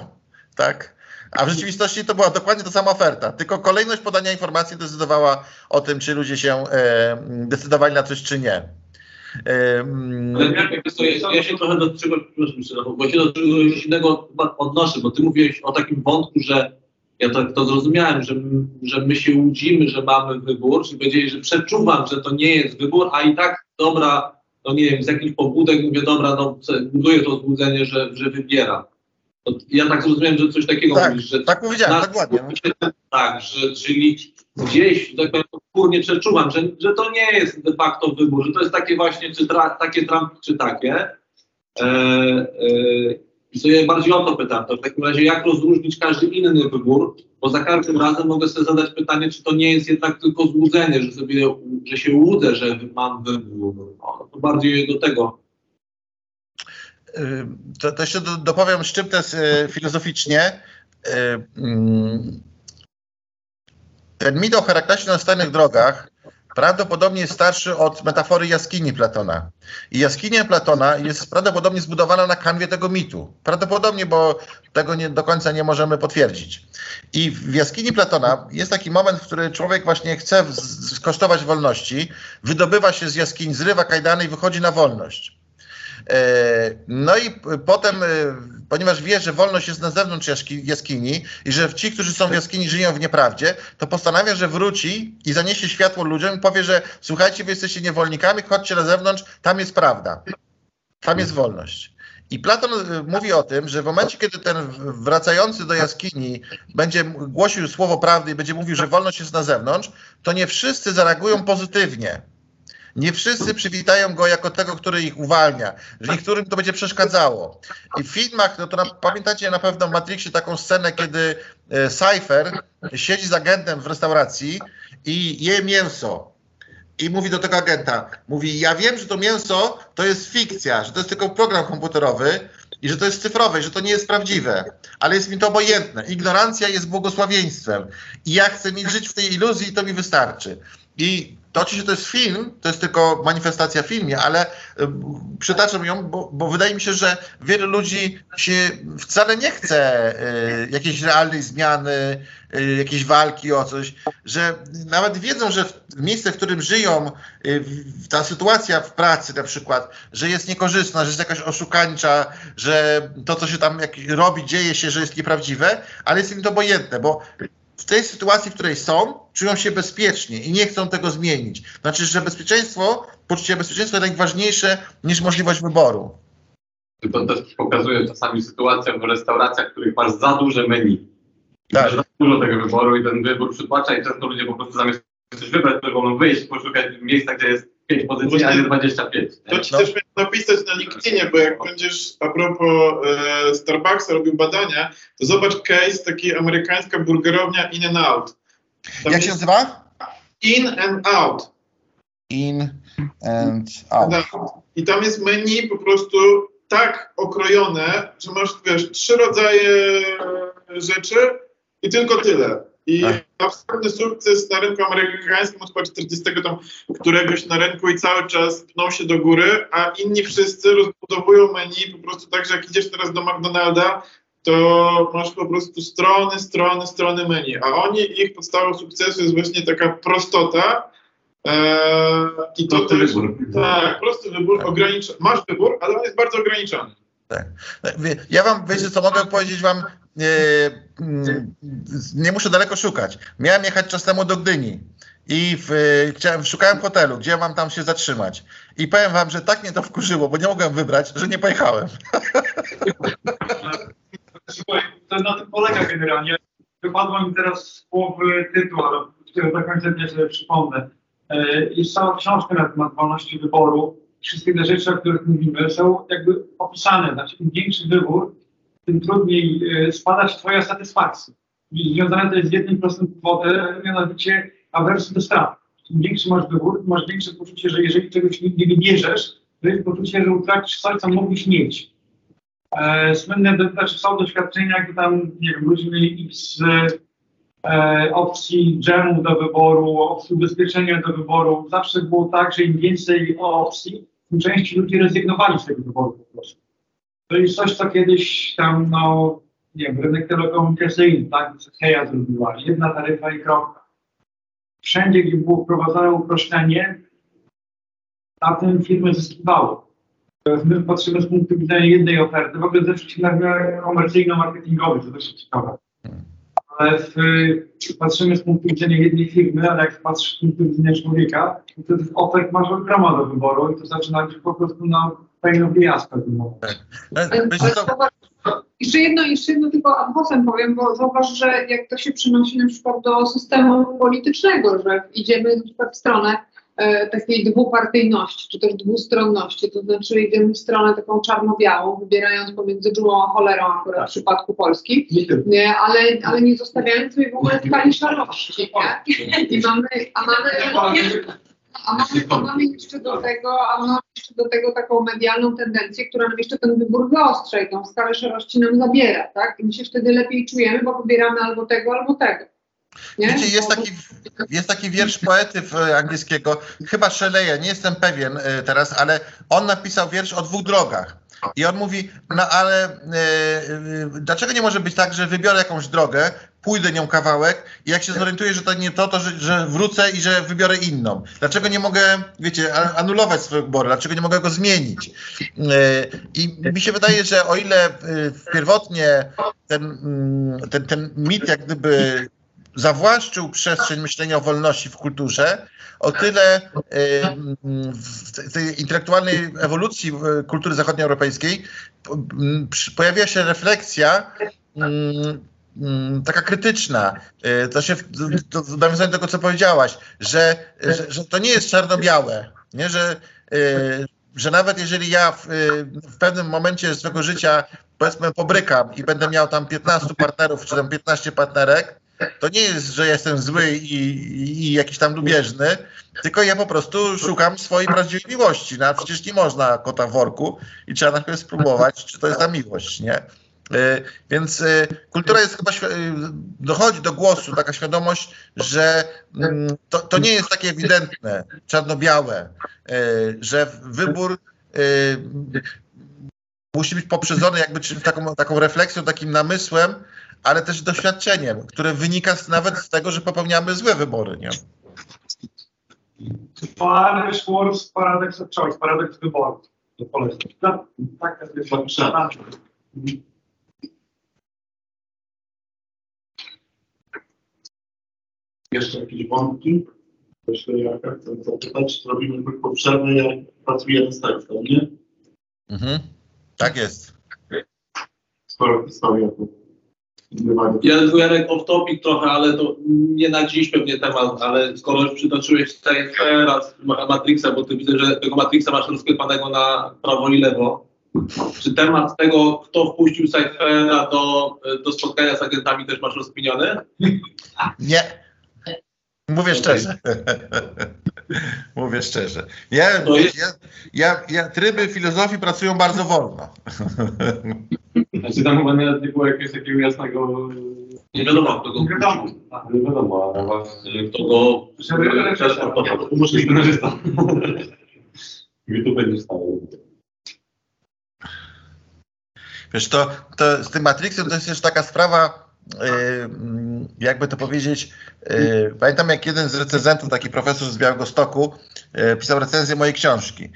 Tak? A w rzeczywistości to była dokładnie ta sama oferta, tylko kolejność podania informacji decydowała o tym, czy ludzie się e, decydowali na coś, czy nie. E,
Ale ja, ja, się trochę do czegoś, bo się do czegoś innego odnoszę, bo ty mówiłeś o takim wątku, że ja tak to zrozumiałem, że, że my się łudzimy, że mamy wybór, czyli powiedzieli, że przeczuwam, że to nie jest wybór, a i tak dobra, no nie wiem, z jakichś pobudek mówię, dobra, no buduję to złudzenie, że, że wybieram. To ja tak zrozumiałem, że coś takiego
Tak,
mówisz, że
tak powiedziałem, dokładnie. no.
Tak, że, czyli gdzieś, tak powiem, podskórnie przeczuwam, że, że to nie jest de facto wybór, że to jest takie właśnie, czy tra, takie Trump, czy takie. E, e, I sobie bardziej o to pytam, to w takim razie jak rozróżnić każdy inny wybór, bo za każdym razem mogę sobie zadać pytanie, czy to nie jest jednak tylko złudzenie, że sobie, że się łudzę, że mam wybór. No, to bardziej do tego.
Y, To, to jeszcze do, dopowiem szczyptę y, filozoficznie. Y, mm, Ten mit o Heraklesie na stajnych drogach prawdopodobnie jest starszy od metafory jaskini Platona. I jaskinia Platona jest prawdopodobnie zbudowana na kanwie tego mitu. Prawdopodobnie, bo tego nie, do końca nie możemy potwierdzić. I w jaskini Platona jest taki moment, w którym człowiek właśnie chce skosztować wolności, wydobywa się z jaskini, zrywa kajdany i wychodzi na wolność. E, No i potem, e, ponieważ wie, że wolność jest na zewnątrz jaski- jaskini i że ci, którzy są w jaskini, żyją w nieprawdzie, to postanawia, że wróci i zaniesie światło ludziom i powie, że słuchajcie, wy jesteście niewolnikami, chodźcie na zewnątrz, tam jest prawda, tam jest wolność. I Platon e, mówi o tym, że w momencie, kiedy ten wracający do jaskini będzie głosił słowo prawdy i będzie mówił, że wolność jest na zewnątrz, to nie wszyscy zareagują pozytywnie. Nie wszyscy przywitają go jako tego, który ich uwalnia, że niektórym to będzie przeszkadzało. I w filmach, no to na, pamiętacie na pewno w Matrixie taką scenę, kiedy e, Cypher siedzi z agentem w restauracji i je mięso. I mówi do tego agenta, mówi, ja wiem, że to mięso to jest fikcja, że to jest tylko program komputerowy i że to jest cyfrowe, że to nie jest prawdziwe, ale jest mi to obojętne. Ignorancja jest błogosławieństwem i ja chcę mieć żyć w tej iluzji i to mi wystarczy. I to oczywiście to jest film, to jest tylko manifestacja w filmie, ale przytaczam ją, bo, bo wydaje mi się, że wielu ludzi się wcale nie chce y, jakiejś realnej zmiany, y, jakiejś walki o coś, że nawet wiedzą, że w, miejsce, w którym żyją, y, ta sytuacja w pracy na przykład, że jest niekorzystna, że jest jakaś oszukańcza, że to, co się tam robi, dzieje się, że jest nieprawdziwe, ale jest im to obojętne, bo w tej sytuacji, w której są, czują się bezpiecznie i nie chcą tego zmienić. Znaczy, że bezpieczeństwo, poczucie bezpieczeństwa jest najważniejsze niż możliwość wyboru.
To też pokazuje czasami sytuację w restauracjach, w których masz za duże menu.
Tak.
Za dużo tego wyboru i ten wybór przytłacza i często ludzie po prostu zamiast coś wybrać, to wolą wyjść, poszukać miejsca, gdzie jest 5 pozycji, a nie 25.
To ci
No.
też miałem napisać na LinkedInie, bo jak będziesz a propos e, Starbucksa robił badania, to zobacz case taki amerykańska burgerownia In and Out. Tam
Jak się nazywa?
In and Out.
In and out.
Tak. I tam jest menu po prostu tak okrojone, że masz, wiesz, trzy rodzaje rzeczy i tylko tyle. I
Ach.
Absolutny sukces na rynku amerykańskim od chyba 40 tam któregoś na rynku i cały czas pną się do góry, a inni wszyscy rozbudowują menu po prostu tak, że jak idziesz teraz do McDonalda, to masz po prostu strony, strony, strony menu. A oni, ich podstawą sukcesu jest właśnie taka prostota, Eee, I to
Prosty
też,
wybór.
tak, prosty wybór, ogranicz, masz wybór, ale on jest bardzo ograniczony.
Wie- Ja wam, wiecie co, mogę powiedzieć wam, nie muszę daleko szukać. Miałem jechać czas temu do Gdyni i w, e, chciałem, szukałem hotelu, gdzie mam tam się zatrzymać. I powiem wam, że tak mnie to wkurzyło, bo nie mogłem wybrać, że nie pojechałem.
To na tym polega generalnie. Wypadło mi teraz z głowy tytuł, którego do końca nie sobie przypomnę. E, Jest cała książka na temat wolności wyboru. Wszystkie te rzeczy, o których mówimy, są jakby opisane. Znaczy, im większy wybór, tym trudniej e, spadać twoja satysfakcja. I związane to jest z jednym prostym powodem, mianowicie awersji do strat. Im większy masz wybór, masz większe poczucie, że jeżeli czegoś nie wybierzesz, to jest poczucie, że utracisz coś, co mógłbyś mieć. E, słynne do, znaczy są doświadczenia, gdzie tam, nie wiem, ludzie mieli x e, opcji dżemu do wyboru, opcji ubezpieczenia do wyboru. Zawsze było tak, że im więcej opcji, tym częściej ludzie rezygnowali z tego wyboru po prostu. To jest coś, co kiedyś tam, no, nie wiem, rynek telekomunikacyjny, tak, Heja zrobiła, jedna taryfa i kropka. Wszędzie, gdzie było wprowadzone uproszczenie, na tym firmy zyskiwały. My patrzymy z punktu widzenia jednej oferty, w ogóle zawsze się komercyjno-marketingowy, to też ciekawe. Ale w, patrzymy z punktu widzenia jednej firmy, ale jak patrzysz z punktu widzenia człowieka, to tych ofert masz ogromna do wyboru i to zaczyna być po prostu na pełną wyjazdę w tym momencie.
Ale,
myślę,
ale
to,
zauważ, jeszcze jedno, jeszcze jedno tylko ad vocem powiem, bo zauważ, że jak to się przynosi na przykład do systemu politycznego, że idziemy na przykład w stronę e, takiej dwupartyjności, czy też dwustronności, to znaczy idziemy w stronę taką czarno-białą, wybierając pomiędzy dżumą a cholerą akurat w przypadku Polski, nie, ale, ale nie zostawiając sobie w ogóle skali szarości, nie? I mamy, a mamy, a mamy, a mamy jeszcze do tego, a mamy jeszcze do tego taką medialną tendencję, która nam jeszcze ten wybór wyostrza i tą skalę szarości nam zabiera, tak? I my się wtedy lepiej czujemy, bo wybieramy albo tego, albo tego. Nie?
Wiecie, jest taki, jest taki wiersz (laughs) poety w- angielskiego, chyba Shelley'a, nie jestem pewien e, teraz, ale on napisał wiersz o dwóch drogach. I on mówi, no ale e, dlaczego nie może być tak, że wybiorę jakąś drogę, pójdę nią kawałek i jak się zorientuję, że to nie to, to że, że wrócę i że wybiorę inną. Dlaczego nie mogę, wiecie, anulować swojego wyboru? Dlaczego nie mogę go zmienić? E, I mi się wydaje, że o ile pierwotnie ten, mm, ten, ten mit jak gdyby zawłaszczył przestrzeń myślenia o wolności w kulturze, o tyle mm, w te- tej intelektualnej ewolucji e, kultury zachodnioeuropejskiej pojawia się refleksja mm, mm, taka krytyczna. E, To się, w- to nawiązując do tego, co powiedziałaś, że, że, że to nie jest czarno-białe, nie? Że, że nawet jeżeli ja w, w pewnym momencie swojego życia powiedzmy pobrykam i będę miał tam 15 partnerów czy tam 15 partnerek, to nie jest, że jestem zły i, i, jakiś tam lubieżny, tylko ja po prostu szukam swojej prawdziwej miłości. No a przecież nie można kota w worku i trzeba najpierw spróbować, czy to jest ta miłość, nie? Y, Więc y, kultura jest chyba, y, dochodzi do głosu taka świadomość, że mm, to, to nie jest takie ewidentne, czarno-białe, y, że wybór y, musi być poprzedzony jakby taką, taką refleksją, takim namysłem, ale też doświadczeniem, które wynika z, nawet z tego, że popełniamy złe wybory, nie?
Paradox Wars, Paradox of Choice, Paradox wyboru. To polecam. No, tak, tak jest.
Jeszcze jakieś wątki? Myślę, jak chcę zapytać, czy robimy przerwę, jak pracujemy z tekstem, nie?
Mhm. Tak jest.
Skoro historia to bywa.
Ja Jarek off topic trochę, ale to nie na dziś pewnie temat, ale skoro już przytoczyłeś Cyphera z Ma- Matrixa, bo ty widzę, że tego Matrixa masz rozklepanego na prawo i lewo. Czy temat tego, kto wpuścił Cyphera do, do spotkania z agentami też masz rozkminiony?
Nie. Mówię szczerze. (laughs) Mówię szczerze. Ja, ja, ja, ja, tryby filozofii pracują bardzo wolno. (laughs)
Znaczy tam chyba nawet nie było jakiegoś takiego jasnego...
Nie wiadomo, kto go
Nie wiadomo.
Nie wiadomo, ale właśnie...
Kto go.
Możesz scenarzysta. I tu będziesz stał.
Wiesz, to, to z tym Matrixem to jest jeszcze taka sprawa, yy, mm, jakby to powiedzieć, yy, pamiętam jak jeden z recenzentów, taki profesor z Białego Stoku, yy, pisał recenzję mojej książki.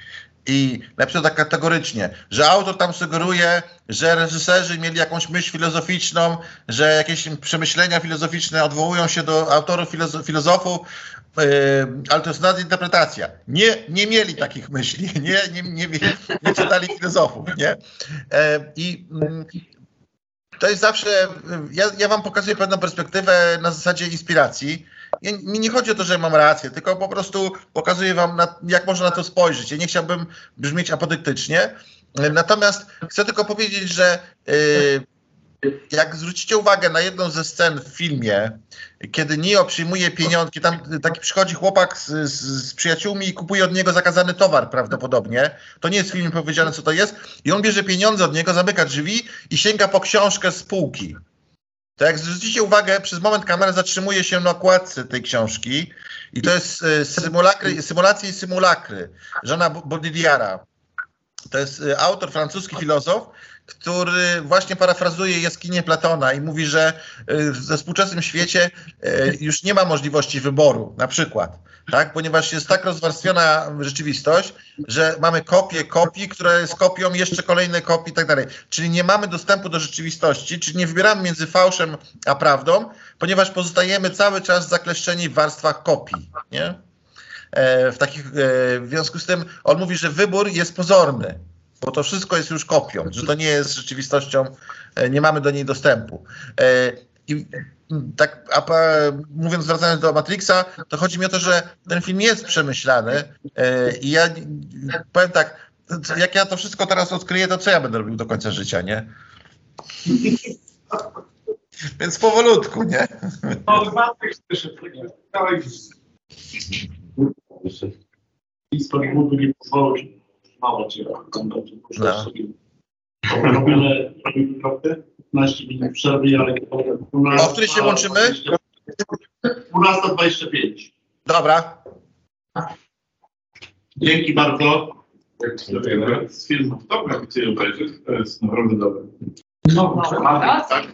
I napisał tak kategorycznie, że autor tam sugeruje, że reżyserzy mieli jakąś myśl filozoficzną, że jakieś przemyślenia filozoficzne odwołują się do autorów filozo- filozofów, yy, ale to jest nadinterpretacja. Nie, nie mieli takich myśli, (laughs) nie, nie, nie, nie czytali filozofów, nie? E, I mm, to jest zawsze, ja, ja wam pokazuję pewną perspektywę na zasadzie inspiracji. Ja, mi nie chodzi o to, że mam rację, tylko po prostu pokazuję wam, na, jak można na to spojrzeć. Ja nie chciałbym brzmieć apodyktycznie. E, Natomiast chcę tylko powiedzieć, że y, jak zwrócicie uwagę na jedną ze scen w filmie, kiedy Neo przyjmuje pieniądze, tam taki przychodzi chłopak z, z, z przyjaciółmi i kupuje od niego zakazany towar prawdopodobnie. To nie jest w filmie powiedziane, co to jest. I on bierze pieniądze od niego, zamyka drzwi i sięga po książkę z półki. To jak zwrócicie uwagę, przez moment kamera zatrzymuje się na okładce tej książki i to jest e, symulakry, symulacje i symulakry Żana Baudrillara. To jest y, autor, francuski filozof, który właśnie parafrazuje jaskinię Platona i mówi, że y, we współczesnym świecie y, już nie ma możliwości wyboru, na przykład, tak? ponieważ jest tak rozwarstwiona rzeczywistość, że mamy kopię kopii, która jest kopią jeszcze kolejnej kopii i tak dalej. Czyli nie mamy dostępu do rzeczywistości, czyli nie wybieramy między fałszem a prawdą, ponieważ pozostajemy cały czas zakleszczeni w warstwach kopii. Nie? E, w, takich, e, w związku z tym on mówi, że wybór jest pozorny, bo to wszystko jest już kopią, że to nie jest rzeczywistością, e, nie mamy do niej dostępu. E, I tak a, mówiąc, wracając do Matrixa, to chodzi mi o to, że ten film jest przemyślany e, i ja powiem tak, jak ja to wszystko teraz odkryję, to co ja będę robił do końca życia, nie? (laughs) Więc powolutku, nie?
No, słyszy, dałeś
Historii mógłby nie pozwolić mało cię. Robimy, robimy kropkę, 15 minut przerwy, ale...
O której się łączymy?
12.25.
Dobra.
Dzięki bardzo.
Z filmów dobra, obejrzeć, to jest naprawdę dobre.
no,
Maverick, tak?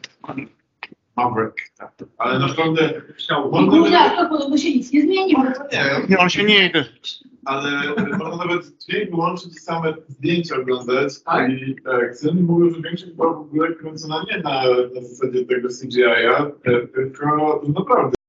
Maverick, tak. Ale naprawdę
chciał.
nawet,
to podobno się nic nie zmieniło.
nie,
Nie, on się nie jedzie.
ale można nawet dźwięk wyłączyć i same zdjęcia oglądać. I tak, Sony mówił, że większość była w ogóle kręcona nie na, na zasadzie tego CGI-a, tylko naprawdę